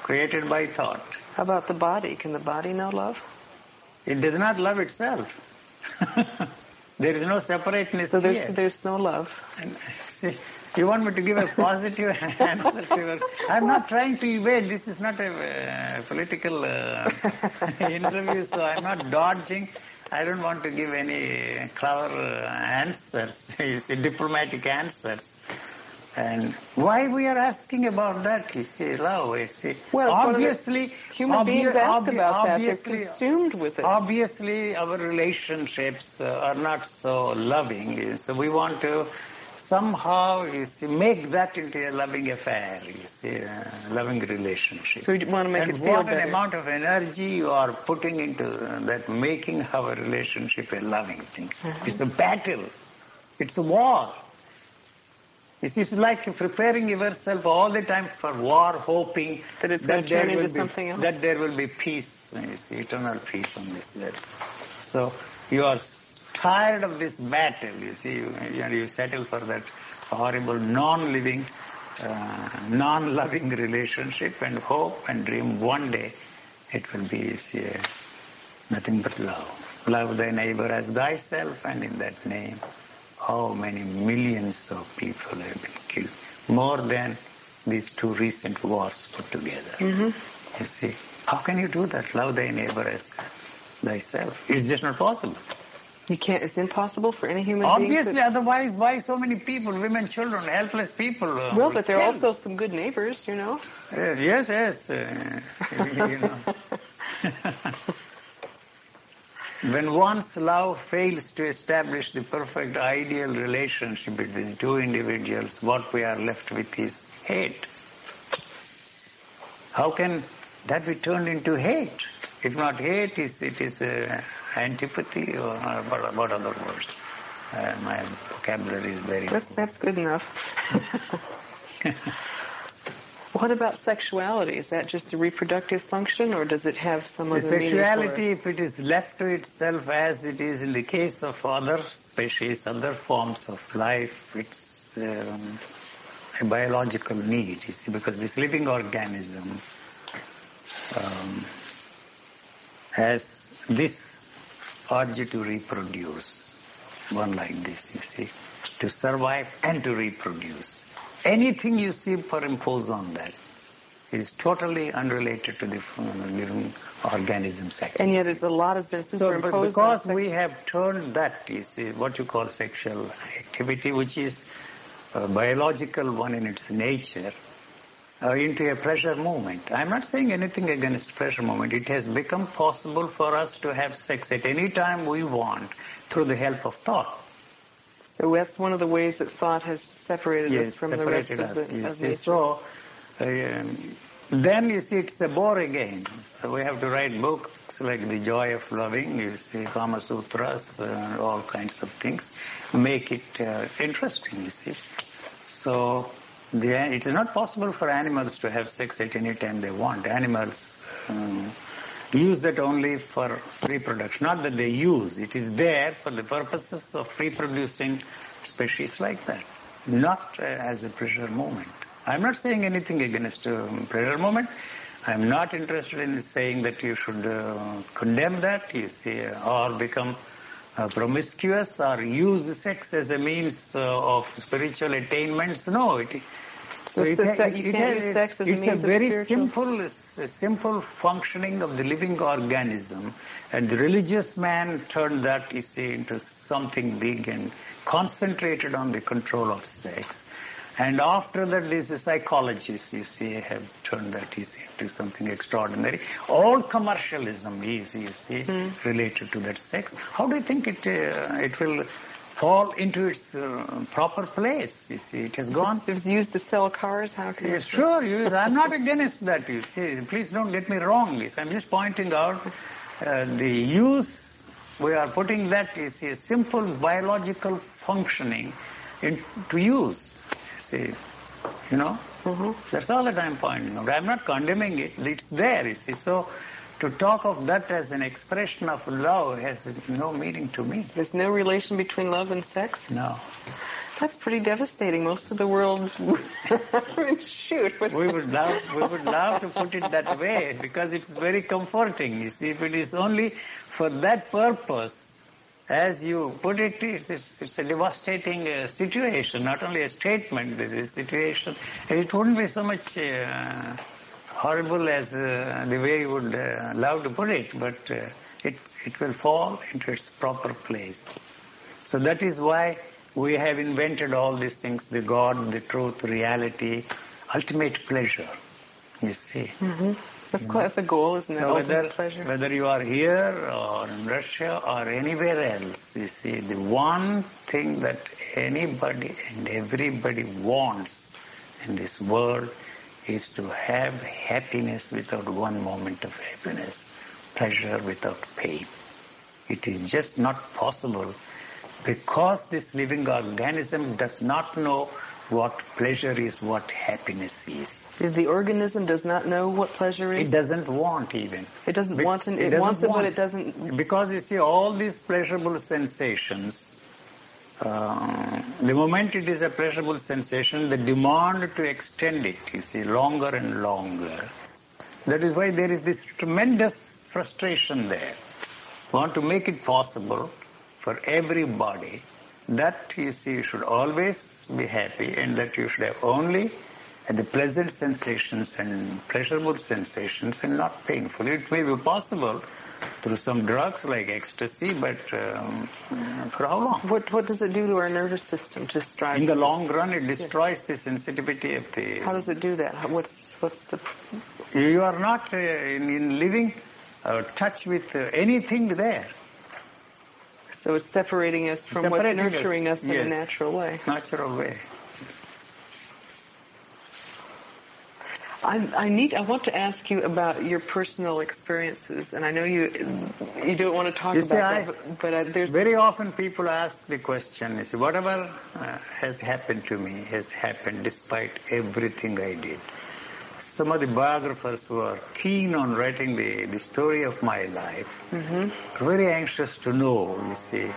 created by thought. How about the body? Can the body know love? It does not love itself. there is no separateness So there's, here. there's no love. And, see, you want me to give a positive answer to your... I'm not trying to evade. This is not a uh, political uh, interview, so I'm not dodging. I don't want to give any clever answers, you see, diplomatic answers. And why we are asking about that, you see, love, you see. Well, obviously, human obvi- beings ask obvi- about that. They're consumed with it. Obviously, our relationships uh, are not so loving, so we want to somehow, you see, make that into a loving affair, you see, a loving relationship. So you want to make and it feel what better. an amount of energy you are putting into that making our relationship a loving thing. Mm-hmm. It's a battle. It's a war. It's like preparing yourself all the time for war, hoping that, it's that there will be something else. that there will be peace, you see, eternal peace on this earth. So you are tired of this battle, you see, you, you settle for that horrible non-living, uh, non-loving relationship and hope and dream one day it will be see, nothing but love. Love thy neighbor as thyself and in that name how many millions of people have been killed. More than these two recent wars put together. Mm-hmm. You see, how can you do that? Love thy neighbor as thyself. It's just not possible. You can't. It's impossible for any human Obviously, being. Obviously, otherwise, why so many people, women, children, helpless people? Uh, well, but there are also some good neighbors, you know. Uh, yes, yes. Uh, you know. when one's love fails to establish the perfect ideal relationship between two individuals, what we are left with is hate. How can that be turned into hate? If not hate, it is uh, antipathy or what, what other words? Uh, my vocabulary is very. That's, that's good enough. What about sexuality? Is that just a reproductive function, or does it have some The other sexuality, if it is left to itself as it is in the case of other species, other forms of life, it's um, a biological need, you see, because this living organism um, has this urge to reproduce, one like this, you see, to survive and to reproduce. Anything you superimpose on that is totally unrelated to the living organism sex. And yet, it, a lot has been So, superimposed. on because we have turned that, you see, what you call sexual activity, which is a biological one in its nature, uh, into a pleasure moment. I'm not saying anything against pleasure moment. It has become possible for us to have sex at any time we want through the help of thought. so that's one of the ways that thought has separated us Yes, from the rest separated of, us, the, you of nature. So, um, then you see it's a bore again. So we have to write books like The Joy of Loving, you see, Kama Sutras, uh, all kinds of things. Make it uh, interesting, you see. So, it is not possible for animals to have sex at any time they want. Animals um, use that only for reproduction. Not that they use, it is there for the purposes of reproducing species like that, not uh, as a pleasure moment. I'm not saying anything against um, pleasure moment. I'm not interested in saying that you should uh, condemn that, you see, or become uh, promiscuous or use sex as a means uh, of spiritual attainments. No, it, So it's the se- you can't use sex as a it's means a of very spiritual- simple, a simple functioning of the living organism, and the religious man turned that, you see, into something big and concentrated on the control of sex. And after that, these psychologists, you see, have turned that into something extraordinary. All commercialism is, you see, related to that sex. How do you think it uh, it will fall into its uh, proper place? You see, it has gone it's used to sell cars, how can it? sure, you, I'm not against that, you see. Please don't get me wrong. I'm just pointing out uh, the use, we are putting that, you see, a simple biological functioning into use. You know? Mhm. That's all that I'm pointing out. I'm not condemning it. It's there, you see. So, to talk of that as an expression of love has no meaning to me. There's no relation between love and sex. No. That's pretty devastating. Most of the world, shoot. We would love, we would love to put it that way because it's very comforting. You see, if it is only for that purpose, as you put it, it's, it's, a devastating uh, situation, not only a statement, is a situation. It wouldn't be so much uh, horrible as uh, the way you would uh, love to put it, but uh, it, it will fall into its proper place. So that is why we have invented all these things, the God, the truth, reality, ultimate pleasure, you see. hmm That's quite the goal, isn't it? So Ultimate whether, pleasure. whether you are here or in Russia or anywhere else, you see, the one thing that anybody and everybody wants in this world is to have happiness without one moment of happiness, pleasure without pain. It is just not possible because this living organism does not know what pleasure is, what happiness is. The organism does not know what pleasure is. It doesn't want even. It doesn't Be- want it. It wants it, but it doesn't. Because you see, all these pleasurable sensations, uh, the moment it is a pleasurable sensation, the demand to extend it, you see, longer and longer. That is why there is this tremendous frustration there. Want to make it possible for everybody that you see you should always be happy and that you should have only the pleasant sensations and pleasurable sensations and not painful. It may be possible through some drugs like ecstasy, but um, for how long? What What does it do to our nervous system to strive? In the long run, it destroys the sensitivity of the. How does it do that? What's What's the? You are not uh, in, in living uh, touch with uh, anything there. So it's separating us from what's Separating us, nurturing us, in a natural way. Natural way. I, I need. I want to ask you about your personal experiences, and I know you you don't want to talk You about see, that, I- but, but uh, there's Very often people ask the question, you see, whatever uh, has happened to me has happened despite everything I did. Some of the biographers who are keen on writing the, the story of my life hmm are very anxious to know, you see,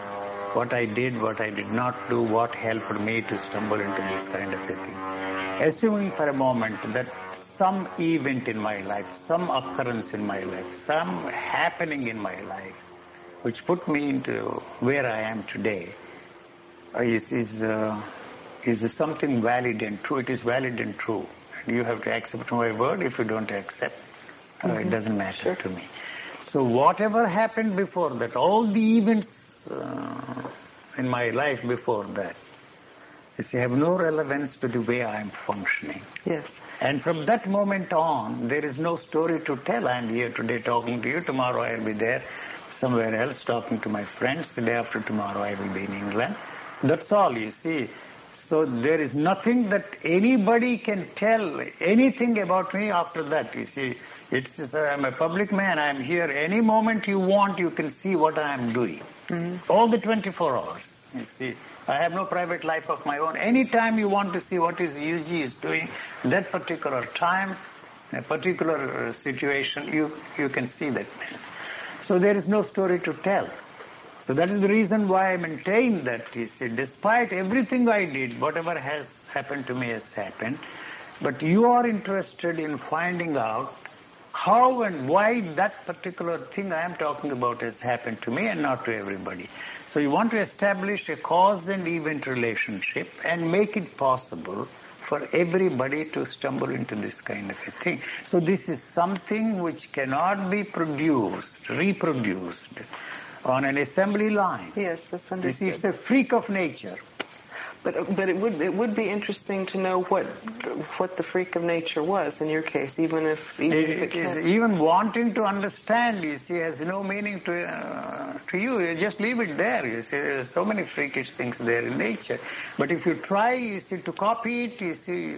what I did, what I did not do, what helped me to stumble into this kind of a thing. Assuming for a moment that some event in my life, some occurrence in my life, some happening in my life, which put me into where I am today, uh, is is uh, is something valid and true. It is valid and true. You have to accept my word. If you don't accept, uh, it doesn't matter to me. So whatever happened before that, all the events uh, in my life before that, you see, have no relevance to the way I am functioning. yes, And from that moment on, there is no story to tell. I'm here today talking to you. Tomorrow I'll be there somewhere else talking to my friends. The day after tomorrow I will be in England. That's all, you see. So there is nothing that anybody can tell anything about me after that, you see. It's, I'm a public man. I'm here. Any moment you want, you can see what I am doing. Mm-hmm. All the 24 hours, you see. I have no private life of my own. Anytime you want to see what is UG is doing, that particular time, a particular uh, situation, you, you can see that. So there is no story to tell. So that is the reason why I maintain that, you see, despite everything I did, whatever has happened to me has happened, but you are interested in finding out how and why that particular thing I am talking about has happened to me and not to everybody. So you want to establish a cause and event relationship and make it possible for everybody to stumble into this kind of a thing. So this is something which cannot be produced, reproduced on an assembly line. yes, that's You see, it's understood. a freak of nature. But but it would it would be interesting to know what what the freak of nature was in your case, even if even if it It is- can't. even wanting to understand, you see, has no meaning to uh, to you. You just leave it there. You see, there's so many freakish things there in nature. But if you try, you see, to copy it, you see,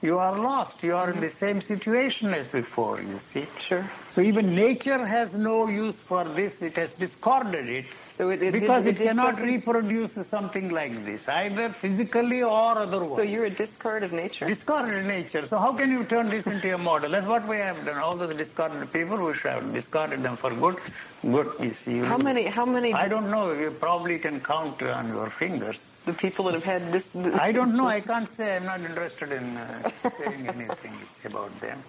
you are lost. You are in the same situation as before. You see. Sure. So even nature has no use for this. It has discarded it. So it, it because it, it, cannot discard- reproduce something like this, either physically or otherwise. So you're a discard of nature. Discarded nature. So how can you turn this into a model? That's what we have done. All those discarded people, we should have discarded them for good. Good, you see. How many how many I don't know. You probably can count on your fingers. the people that have had this? I don't know. I can't say. I'm not interested in uh, saying anything about them.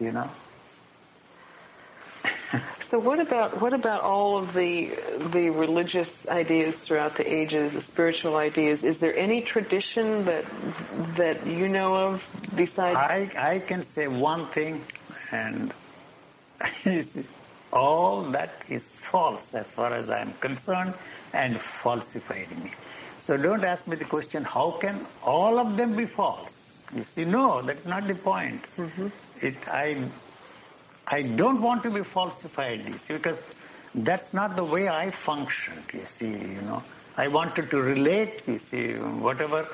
You know. So what about what about all of the the religious ideas throughout the ages, the spiritual ideas? Is there any tradition that that you know of besides? I I can say one thing, and all that is false as far as I am concerned, and falsified me. So don't ask me the question, how can all of them be false? You see, no, that's not the point. Mm-hmm. It, I, I don't want to be falsified, you see, because that's not the way I functioned, you see, you know. I wanted to relate, you see, whatever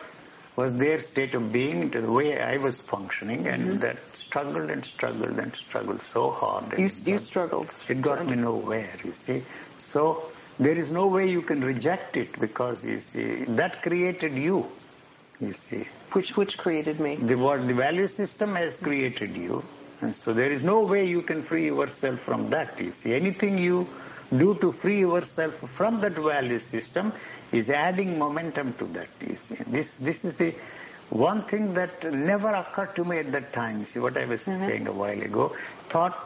was their state of being to the way I was functioning, and mm-hmm. that struggled and struggled and struggled so hard. you you got- struggled. it got me nowhere, you see. So there is no way you can reject it because you see that created you. You see, Which which created me? the what the value system has created you, and so there is no way you can free yourself from that. You see, anything you do to free yourself from that value system is adding momentum to that. You see, this this is the one thing that never occurred to me at that time. See what I was mm-hmm. saying a while ago. Thought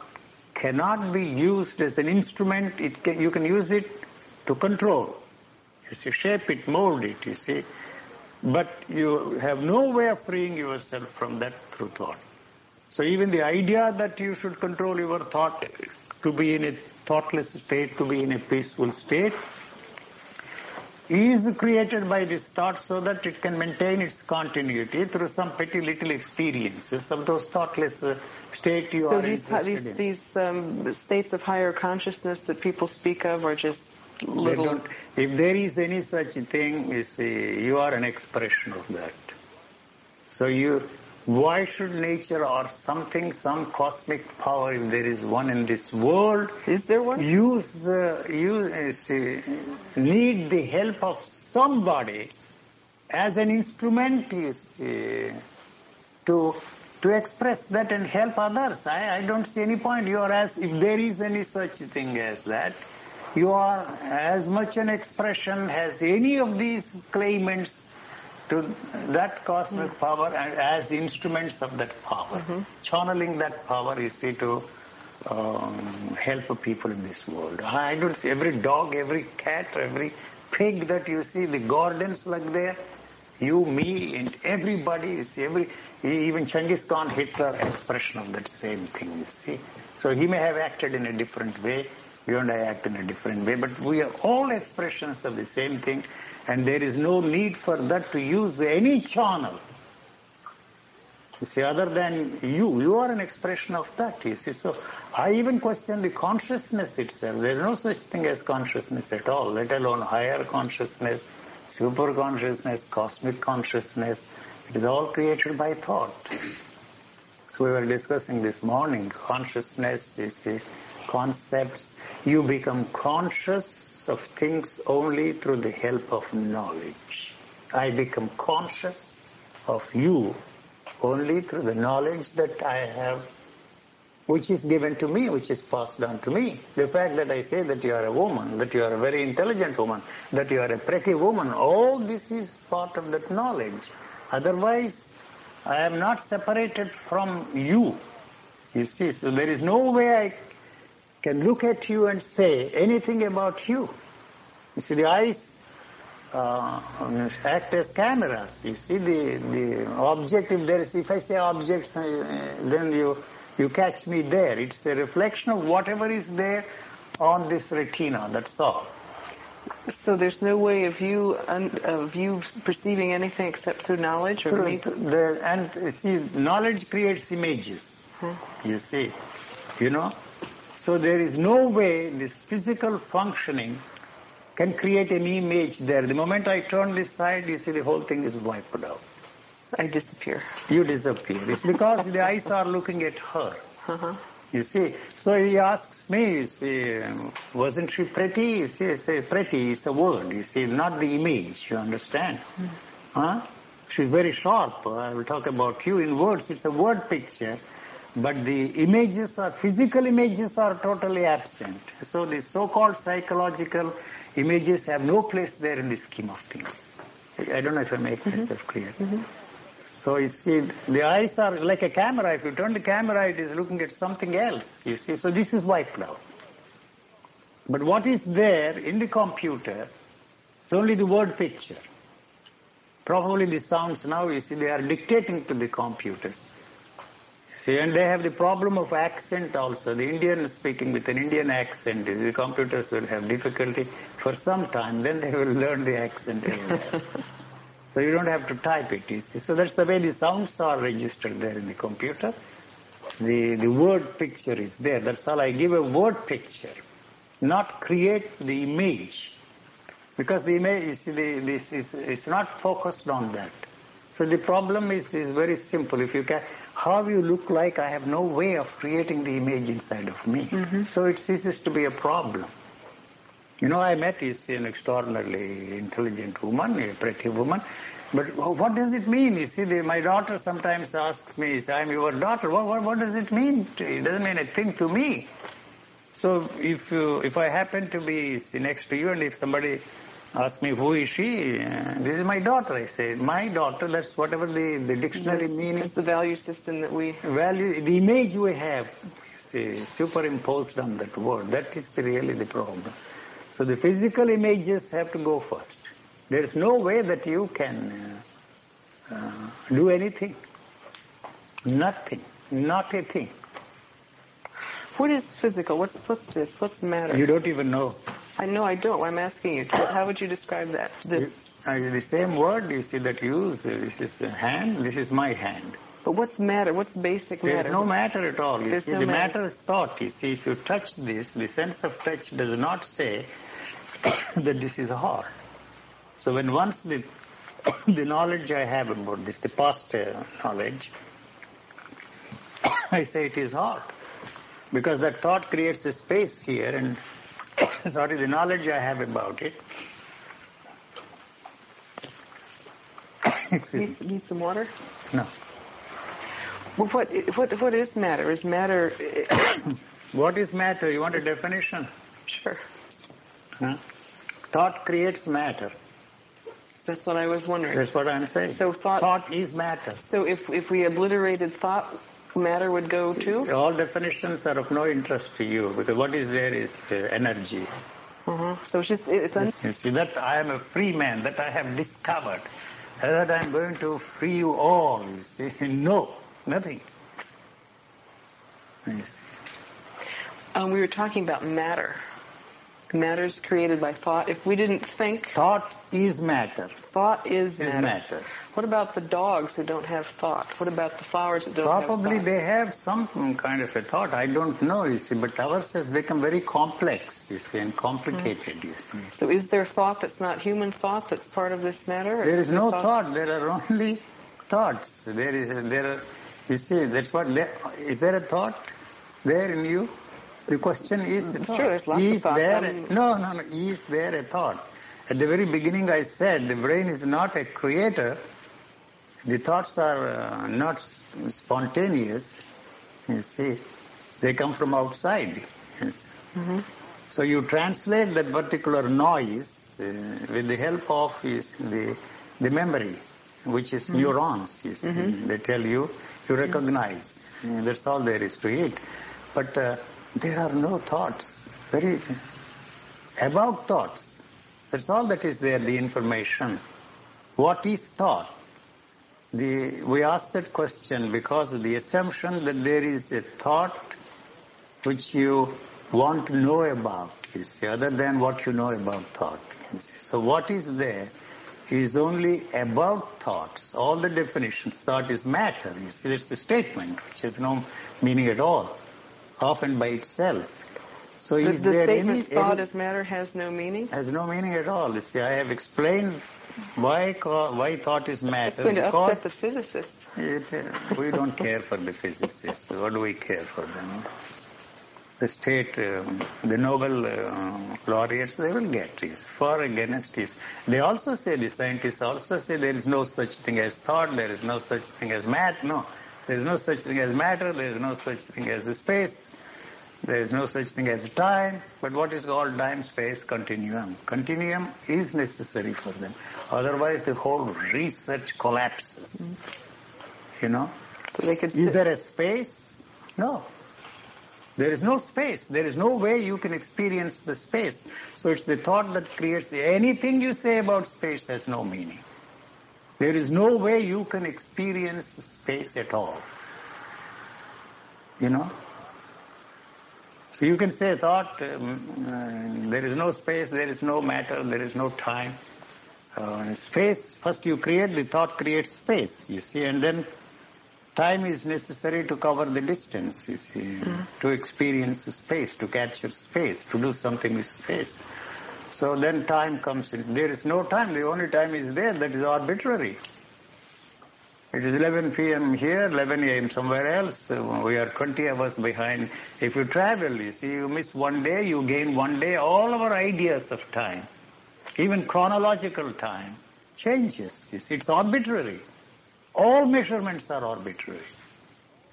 cannot be used as an instrument. It can, you can use it to control. You see, shape it, mold it. You see, but you have no way of freeing yourself from that through thought. So even the idea that you should control your thought to be in a thoughtless state, to be in a peaceful state, is created by this thought so that it can maintain its continuity through some petty little experiences of those thoughtless uh, state you So are these these in. these um, states of higher consciousness that people speak of are just little. if there is any such thing, you see, you are an expression of that. So you, Why should nature or something, some cosmic power, if there is one in this world, Is there one? use, uh, use uh, see, need the help of somebody as an instrument is uh, to to express that and help others. I, I don't see any point. You are as if there is any such thing as that. You are as much an expression as any of these claimants to that cosmic power and as instruments of that power, channeling that power, you see, to um, help people in this world. I don't see every dog, every cat, every pig that you see, the gardens like there, you, me, and everybody, you see, every, even Genghis Khan, Hitler, expression of that same thing, you see. So he may have acted in a different way, you and I act in a different way, but we are all expressions of the same thing, and there is no need for that to use any channel. You see, other than you, you are an expression of that, you see. So I even question the consciousness itself. There is no such thing as consciousness at all, let alone higher consciousness, super consciousness, cosmic consciousness. It is all created by thought. So we were discussing this morning, consciousness is the concepts. You become conscious of things only through the help of knowledge. I become conscious of you only through the knowledge that I have, which is given to me, which is passed on to me. The fact that I say that you are a woman, that you are a very intelligent woman, that you are a pretty woman, all this is part of that knowledge. Otherwise, I am not separated from you. You see, so there is no way I can look at you and say anything about you. You see, the eyes uh, act as cameras. You see, the, the object, if there is, if I say object, uh, then you, you catch me there. It's a reflection of whatever is there on this retina, that's all. So there's no way of you un, of you perceiving anything except through knowledge or Through the, and see, knowledge creates images. You see, you know. So there is no way this physical functioning can create an image there. The moment I turn this side, you see the whole thing is wiped out. I disappear. You disappear. It's because the eyes are looking at her. Uh-huh. You see, so he asks me, you see, um, wasn't she pretty? You see, I say, pretty is the word, you see, not the image, you understand? Huh? She's very sharp. I will talk about you in words. It's a word picture, but the images are, physical images are totally absent. So the so-called psychological images have no place there in the scheme of things. I don't know if I make mm-hmm. myself clear. Mm-hmm. So you see, the eyes are like a camera. If you turn the camera, it is looking at something else. You see, so this is wiped out. But what is there in the computer is only the word picture. Probably the sounds now, you see, they are dictating to the computer. See, and they have the problem of accent also. The Indian speaking with an Indian accent, the computers will have difficulty for some time, then they will learn the accent. So you don't have to type it, you see. So that's the way the sounds are registered there in the computer. The, the word picture is there. That's all. I give a word picture, not create the image. Because the image, you see, the, this is, it's not focused on that. So the problem is, is very simple. If you can, how you look like, I have no way of creating the image inside of me. Mm-hmm. So it ceases to be a problem. You know, I met is an extraordinarily intelligent woman, a pretty woman. But what does it mean? You see, the, my daughter sometimes asks me, I'm your daughter. What, what, what does it mean? To, it doesn't mean a thing to me. So if you, if I happen to be next to you and if somebody asks me, who is she? Uh, this is my daughter, I say. My daughter, that's whatever the, the dictionary meaning It's the value system that we value, the image we have see, superimposed on that word, that is really the problem. So the physical images have to go first. There is no way that you can uh, uh, do anything. Nothing. Not a thing. What is physical? What's what's this? What's the matter? You don't even know. I know I don't. I'm asking you. How would you describe that? This. Uh, the same word you see that you use, uh, this is a hand, this is my hand. But what's matter? What's basic matter? is no matter at all. There's see, no the matter. matter is thought. You see, if you touch this, the sense of touch does not say that this is hard. So when once the the knowledge I have about this, the past uh, knowledge, I say it is hot. Because that thought creates a space here and sorry, the knowledge I have about it. Need, need some water? No. Well, what, what, what is matter? Is matter... what is matter? You want a definition? Sure. Huh? Thought creates matter. That's what I was wondering. That's what I'm saying. So thought, thought is matter. So if, if we obliterated thought, matter would go to? All definitions are of no interest to you because what is there is uh, energy. Mm-hmm. So it's just, it's un- you see that I am a free man, that I have discovered, that I'm going to free you all. You see, no, nothing. Yes. Um, we were talking about matter. Matter is created by thought. If we didn't think, thought is matter. Thought is, is matter. matter. What about the dogs who don't have thought? What about the flowers that don't Probably have thought? they have some kind of a thought. I don't know, you see, but ours has become very complex, you see, and complicated, mm. you see. So is there thought that's not human thought that's part of this matter? There is no thought? thought. There are only thoughts. There is, there are, you see, that's what, is there a thought there in you? The question is the thought. True, there's lots is thought. There a, no, no, no. Is there a thought? At the very beginning I said the brain is not a creator. The thoughts are uh, not spontaneous. You see, they come from outside. Yes. Mm-hmm. So you translate that particular noise uh, with the help of is the, the memory, which is mm-hmm. neurons. You see, mm-hmm. they tell you, you recognize. that's all there is to it. But uh, there are no thoughts, very about thoughts. That's all that is there, the information. What is thought? The, we ask that question because of the assumption that there is a thought which you want to know about, you see, other than what you know about thought. So what is there is only about thoughts. All the definitions, thought is matter. You see, that's the statement, which has no meaning at all often by itself. So the, is the there statement any, thought any, as matter has no meaning? Has no meaning at all. You see, I have explained why why thought is matter. It's going to because upset the physicists. It, uh, we don't care for the physicists. What do we care for them? The state, um, the Nobel uh, laureates, they will get it. For against is. They also say, the scientists also say there is no such thing as thought, there is no such thing as matter. No. There is no such thing as matter, there is no such thing as space, there is no such thing as time, but what is called time, space, continuum. Continuum is necessary for them. Otherwise the whole research collapses. Mm-hmm. You know? So they could is there a space? No. There is no space. There is no way you can experience the space. So it's the thought that creates anything you say about space has no meaning. There is no way you can experience space at all. You know? So you can say thought, um, uh, there is no space, there is no matter, there is no time. Uh, space, first you create, the thought creates space, you see, and then time is necessary to cover the distance, you see, mm. to experience space, to capture space, to do something with space. So then time comes in. There is no time. The only time is there. That is arbitrary. It is 11 p.m. here, 11 a.m. somewhere else. We are 20 hours behind. If you travel, you see, you miss one day, you gain one day. All our ideas of time, even chronological time, changes. You see, it's arbitrary. All measurements are arbitrary.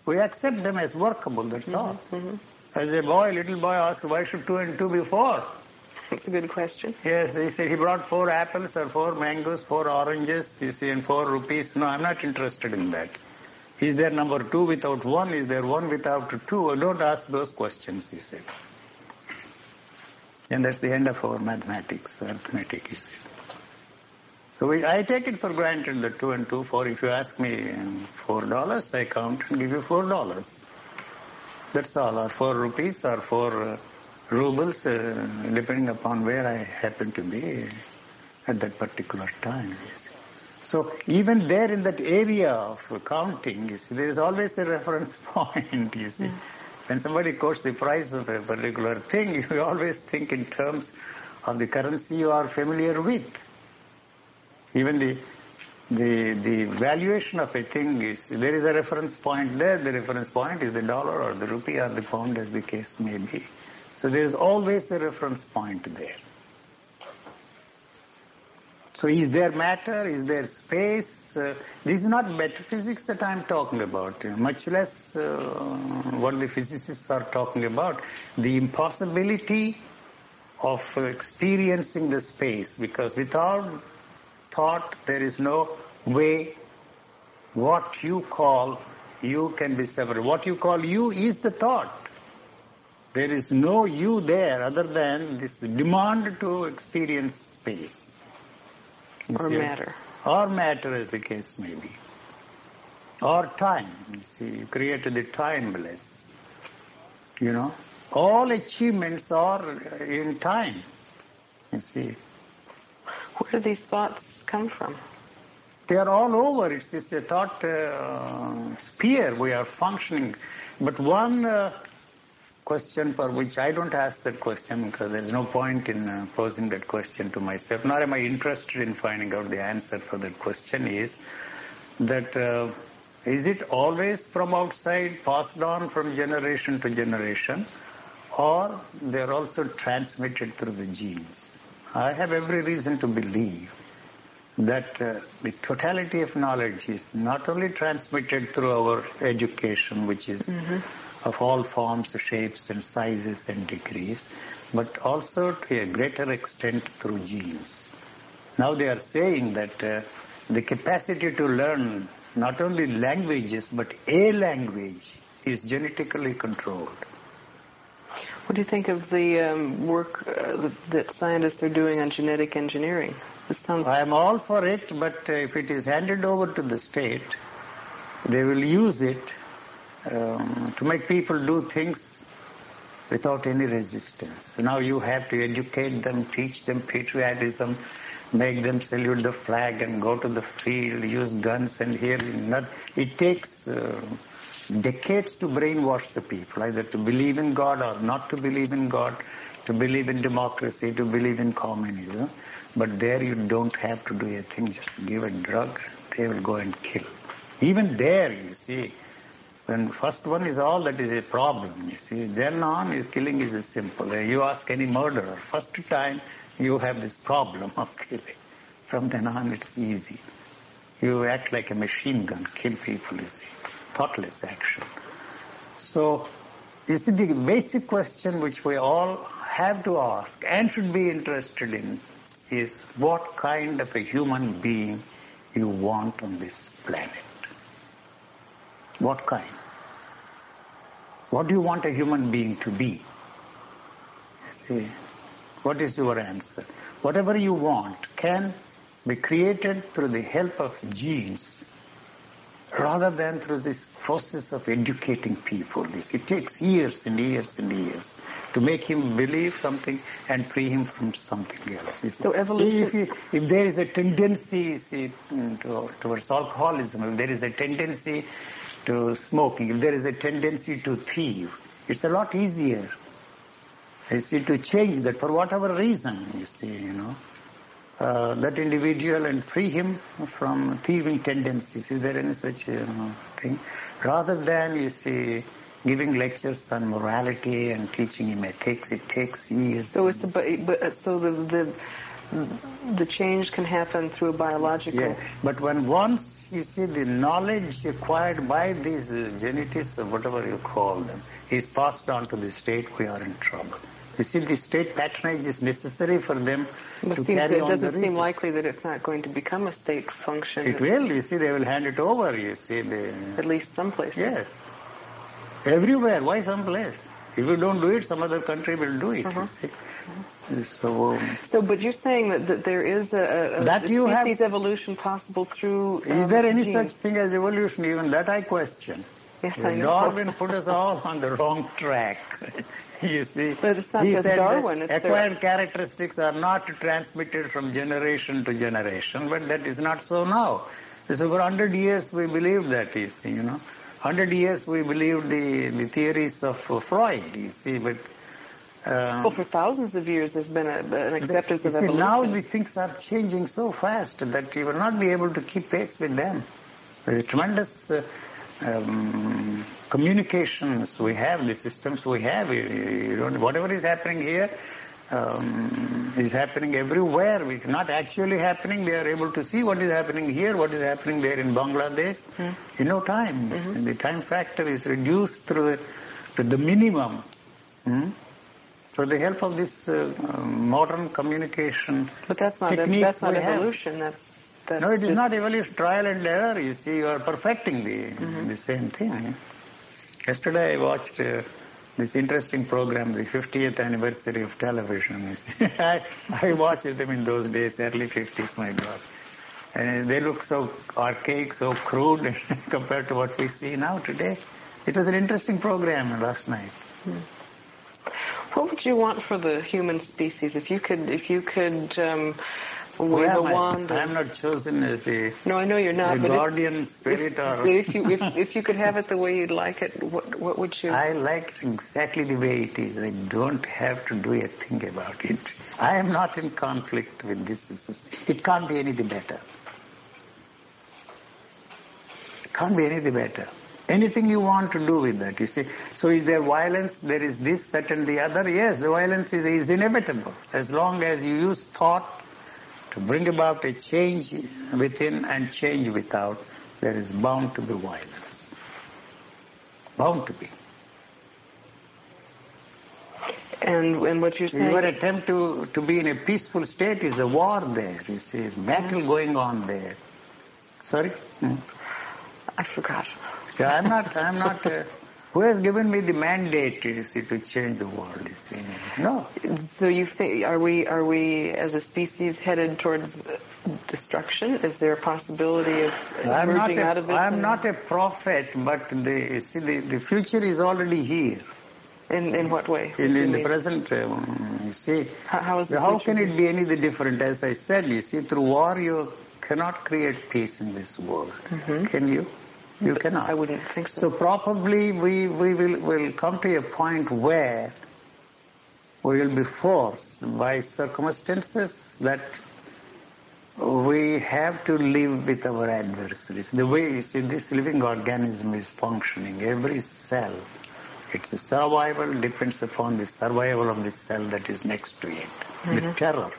We accept them as workable, that's mm-hmm, all. Mm-hmm. As a boy, little boy asked, why should two and two be four? That's a good question. Yes, he said he brought four apples or four mangoes, four oranges, you see, and four rupees. No, I'm not interested in that. Is there number two without one? Is there one without two? Don't ask those questions, he said. And that's the end of our mathematics, arithmetic, he said. So we, I take it for granted that two and two, four. If you ask me um, four dollars, I count and give you four dollars. That's all, or four rupees, or four uh, rubles, uh, depending upon where I happen to be at that particular time. So even there in that area of counting, see, there is always a reference point, you see. Mm. When somebody quotes the price of a particular thing, you always think in terms of the currency you are familiar with. Even the the, the valuation of a thing is, there is a reference point there, the reference point is the dollar or the rupee or the pound as the case may be. So there is always a reference point there. So is there matter, is there space? Uh, this is not metaphysics that I'm talking about, much less uh, what the physicists are talking about. The impossibility of experiencing the space, because without thought there is no way what you call you can be separate. What you call you is the thought. There is no you there other than this demand to experience space. Or matter. Or matter as the case may be. Or time. You see, you created the timeless. You know, all achievements are in time. You see. Where do these thoughts come from? They are all over. It's just a thought uh, sphere we are functioning. But one uh, question for which I don't ask that question because there is no point in uh, posing that question to myself, nor am I interested in finding out the answer for that question is that uh, is it always from outside, passed on from generation to generation, or they are also transmitted through the genes? I have every reason to believe that uh, the totality of knowledge is not only transmitted through our education, which is mm-hmm. Of all forms, shapes, and sizes and degrees, but also to a greater extent through genes. Now they are saying that uh, the capacity to learn not only languages, but a language is genetically controlled. What do you think of the um, work uh, that scientists are doing on genetic engineering? This Sounds... I am all for it, but uh, if it is handed over to the state, they will use it um, to make people do things without any resistance. Now you have to educate them, teach them patriotism, make them salute the flag and go to the field, use guns and here. Not, it takes uh, decades to brainwash the people, either to believe in God or not to believe in God, to believe in democracy, to believe in communism. But there you don't have to do a thing, just give a drug, they will go and kill. Even there, you see, when first one is all that is a problem, you see, then on killing is simple. Uh, you ask any murderer, first time you have this problem of killing. From then on it's easy. You act like a machine gun, kill people, you see. Thoughtless action. So, you see, the basic question which we all have to ask and should be interested in is what kind of a human being you want on this planet. What kind? What do you want a human being to be? See, what is your answer? Whatever you want can be created through the help of genes rather than through this process of educating people. It takes years and years and years to make him believe something and free him from something else. So evolution. If, if, if, there is a tendency see, towards alcoholism, if there is a tendency to smoking, if there is a tendency to thieve, it's a lot easier. You see, to change that for whatever reason, you see, you know. Uh, that individual and free him from thieving tendencies. Is there any such you know, thing? Rather than, you see, giving lectures on morality and teaching him ethics. It takes years. So it's the, but, so the, the the change can happen through biological. Yeah, but when once you see the knowledge acquired by these genetics or whatever you call them is passed on to the state, we are in trouble. You see, the state patronage is necessary for them but to carry it on doesn't seem likely that it's not going to become a state function. It will. You see, they will hand it over. You see, the at least some places. Yes. Everywhere. Why some place? If you don't do it, some other country will do it. Uh-huh. So, um, so, but you're saying that, that there is a, a, that you species have, evolution possible through. Um, is there any genes? such thing as evolution? Even that I question. Yes, I know. Darwin put us all on the wrong track. you see, but it's not he just said Darwin. It's acquired characteristics are not transmitted from generation to generation, but that is not so now. So for hundred years we believed that. You see, you know hundred years we believed the, the theories of Freud, you see, but Uh, Well, for thousands of years, there's been a, an acceptance of see, evolution. now the things are changing so fast that you will not be able to keep pace with them. There's tremendous uh, um, communications we have, the systems we have. You, you don't, whatever is happening here um, is happening everywhere. It's not actually happening. They are able to see what is happening here, what is happening there in Bangladesh in no time. And the time factor is reduced through to the minimum. Hmm? So the help of this uh, modern communication but that's not technique that's not we have. evolution. That's that's no, it is not evolution, trial and error. You see, you are perfecting the, Mm-hmm. the same thing. Yesterday I watched uh, this interesting program, the 50th anniversary of television. I, I watched them in those days, early 50s, my God. And they look so archaic, so crude compared to what we see now today. It was an interesting program last night. What would you want for the human species if you could if you could um, a am I? wand? and- I'm not chosen as the, no, I know you're not. the but if- guardian spirit if, or... if you if, if you could have it the way you'd like it, what what would you? I like it exactly the way it is. I don't have to do a thing about it. I am not in conflict with this. This is- It can't be any the better. It can't be any the better. Anything you want to do with that, you see. So is there violence? There is this, that and the other. Yes, the violence is, is inevitable. As long as you use thought to bring about a change within and change without, there is bound to be violence. Bound to be. and and what you're saying? Your attempt to, to be in a peaceful state is a war there, you see, battle going on there. Sorry? Hmm. I forgot. Yeah, I'm not, I'm not, uh, who has given me the mandate, you see, to change the world, you see? No. So you think are we are we as a species headed towards destruction? Is there a possibility of I'm emerging out of this? I'm and- not a prophet, but the, you see, the, the future is already here. In in what way? In, in the mean? present, um, you see, How, how is the how can it be any the different? As I said, you see, through war you cannot create peace in this world. Can you? You cannot. I wouldn't think so. So probably we, we will, will come to a point where we will be forced by circumstances that we have to live with our adversaries. The way you see this living organism is functioning, every cell, its survival depends upon the survival of the cell that is next to it. The terror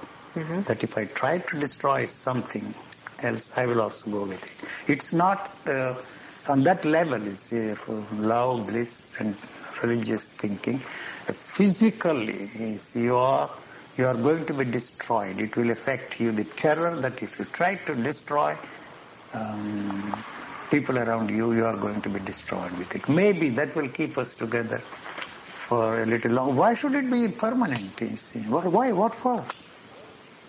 that if I try to destroy something else, I will also go with it. It's not uh, on that level, you see, for love, bliss, and religious thinking. Physically, you see, you are, you are going to be destroyed. It will affect you. The terror that if you try to destroy um, people around you, you are going to be destroyed with it. Maybe that will keep us together for a little long. Why should it be permanent? You see? Why? why? What for?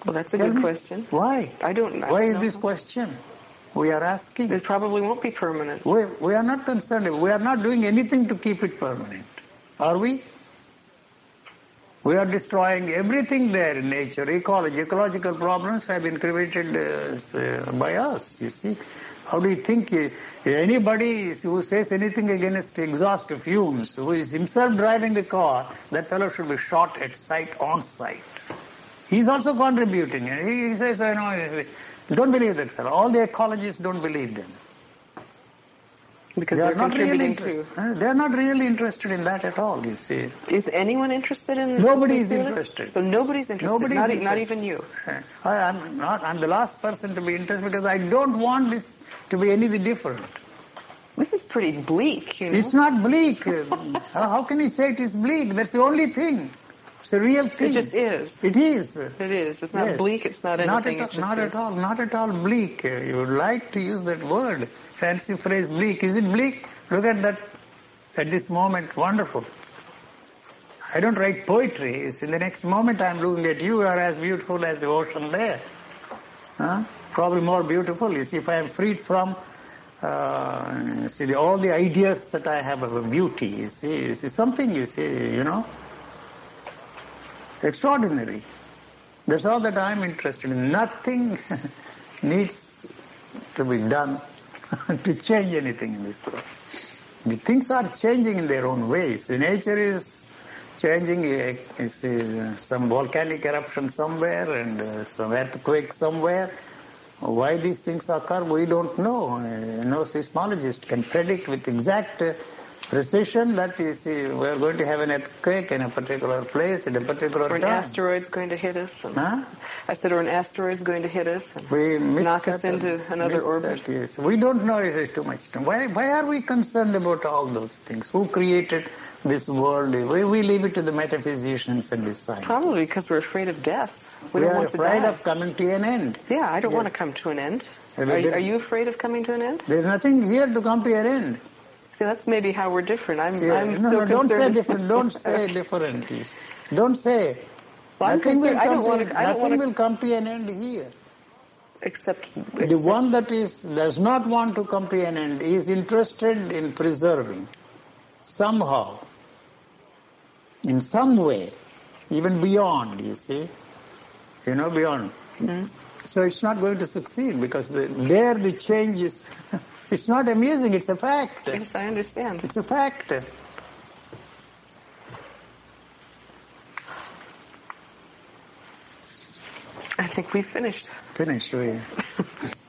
well, that's a Tell good me. question. Why? I don't. I Why don't is know. this question? We are asking. It probably won't be permanent. We, we are not concerned. We are not doing anything to keep it permanent. Are we? We are destroying everything there in nature. Ecology, ecological problems have been created uh, uh, by us, you see. How do you think uh, anybody who says anything against exhaust fumes, who is himself driving the car, that fellow should be shot at sight, on sight. He's also contributing. He, he says, I know, don't believe that fellow. All the ecologists don't believe them. Because They they're not really interested. They are not really interested in that at all, you see. Is anyone interested in? Nobody is in interested. So nobody's interested. Nobody is not, e- not even you. I, I'm not, I'm the last person to be interested because I don't want this to be anything different. This is pretty bleak, you know. It's not bleak. How how can you say it is bleak? That's the only thing. It's a real it just is. It is. It is. It's not Yes. bleak. It's not anything. Not at, all, not at all. Not at all bleak. You would like to use that word. Fancy phrase bleak. Is it bleak? Look at that. At this moment, wonderful. I don't write poetry. It's in the next moment I'm looking at you. You are as beautiful as the ocean there. Huh? Probably more beautiful. You see, if I am freed from uh, see the, all the ideas that I have of beauty, you see, you see something. You see, you know, extraordinary. That's all that I'm interested in. Nothing needs to be done to change anything in this world. The things are changing in their own ways. The nature is changing. uh, uh, some volcanic eruption somewhere and uh, some earthquake somewhere. Why these things occur, we don't know. No seismologist can predict with exact precision that you uh, see we're going to have an earthquake in a particular place at a particular Or an time. asteroid's going to hit us. Huh? I said, or an asteroid's going to hit us. And We Knock us uh, into another orbit. that, yes. We don't know it is too much. Why, why are we concerned about all those things? Who created this world? We, we leave it to the metaphysicians and the scientists. probably because we're afraid of death. We, We don't are want to afraid of coming to an end. Yeah, I don't Yeah. want to come to an end. Are, are you afraid of coming to an end? There's nothing here to come to an end. See, that's maybe how we're different. I'm, Yeah. I'm no, still no, don't say concerned. different. Don't say different. Don't say. Well, nothing will concerned. I come don't want to. I don't nothing want to will come to an end here. except The one that is does not want to come to an end is interested in preserving somehow, in some way, even beyond. You see, you know, beyond. Mhm. So it's not going to succeed because the, there the change is. It's not amusing. It's a fact. Yes, I understand. It's a fact. I think we finished. Finished. We.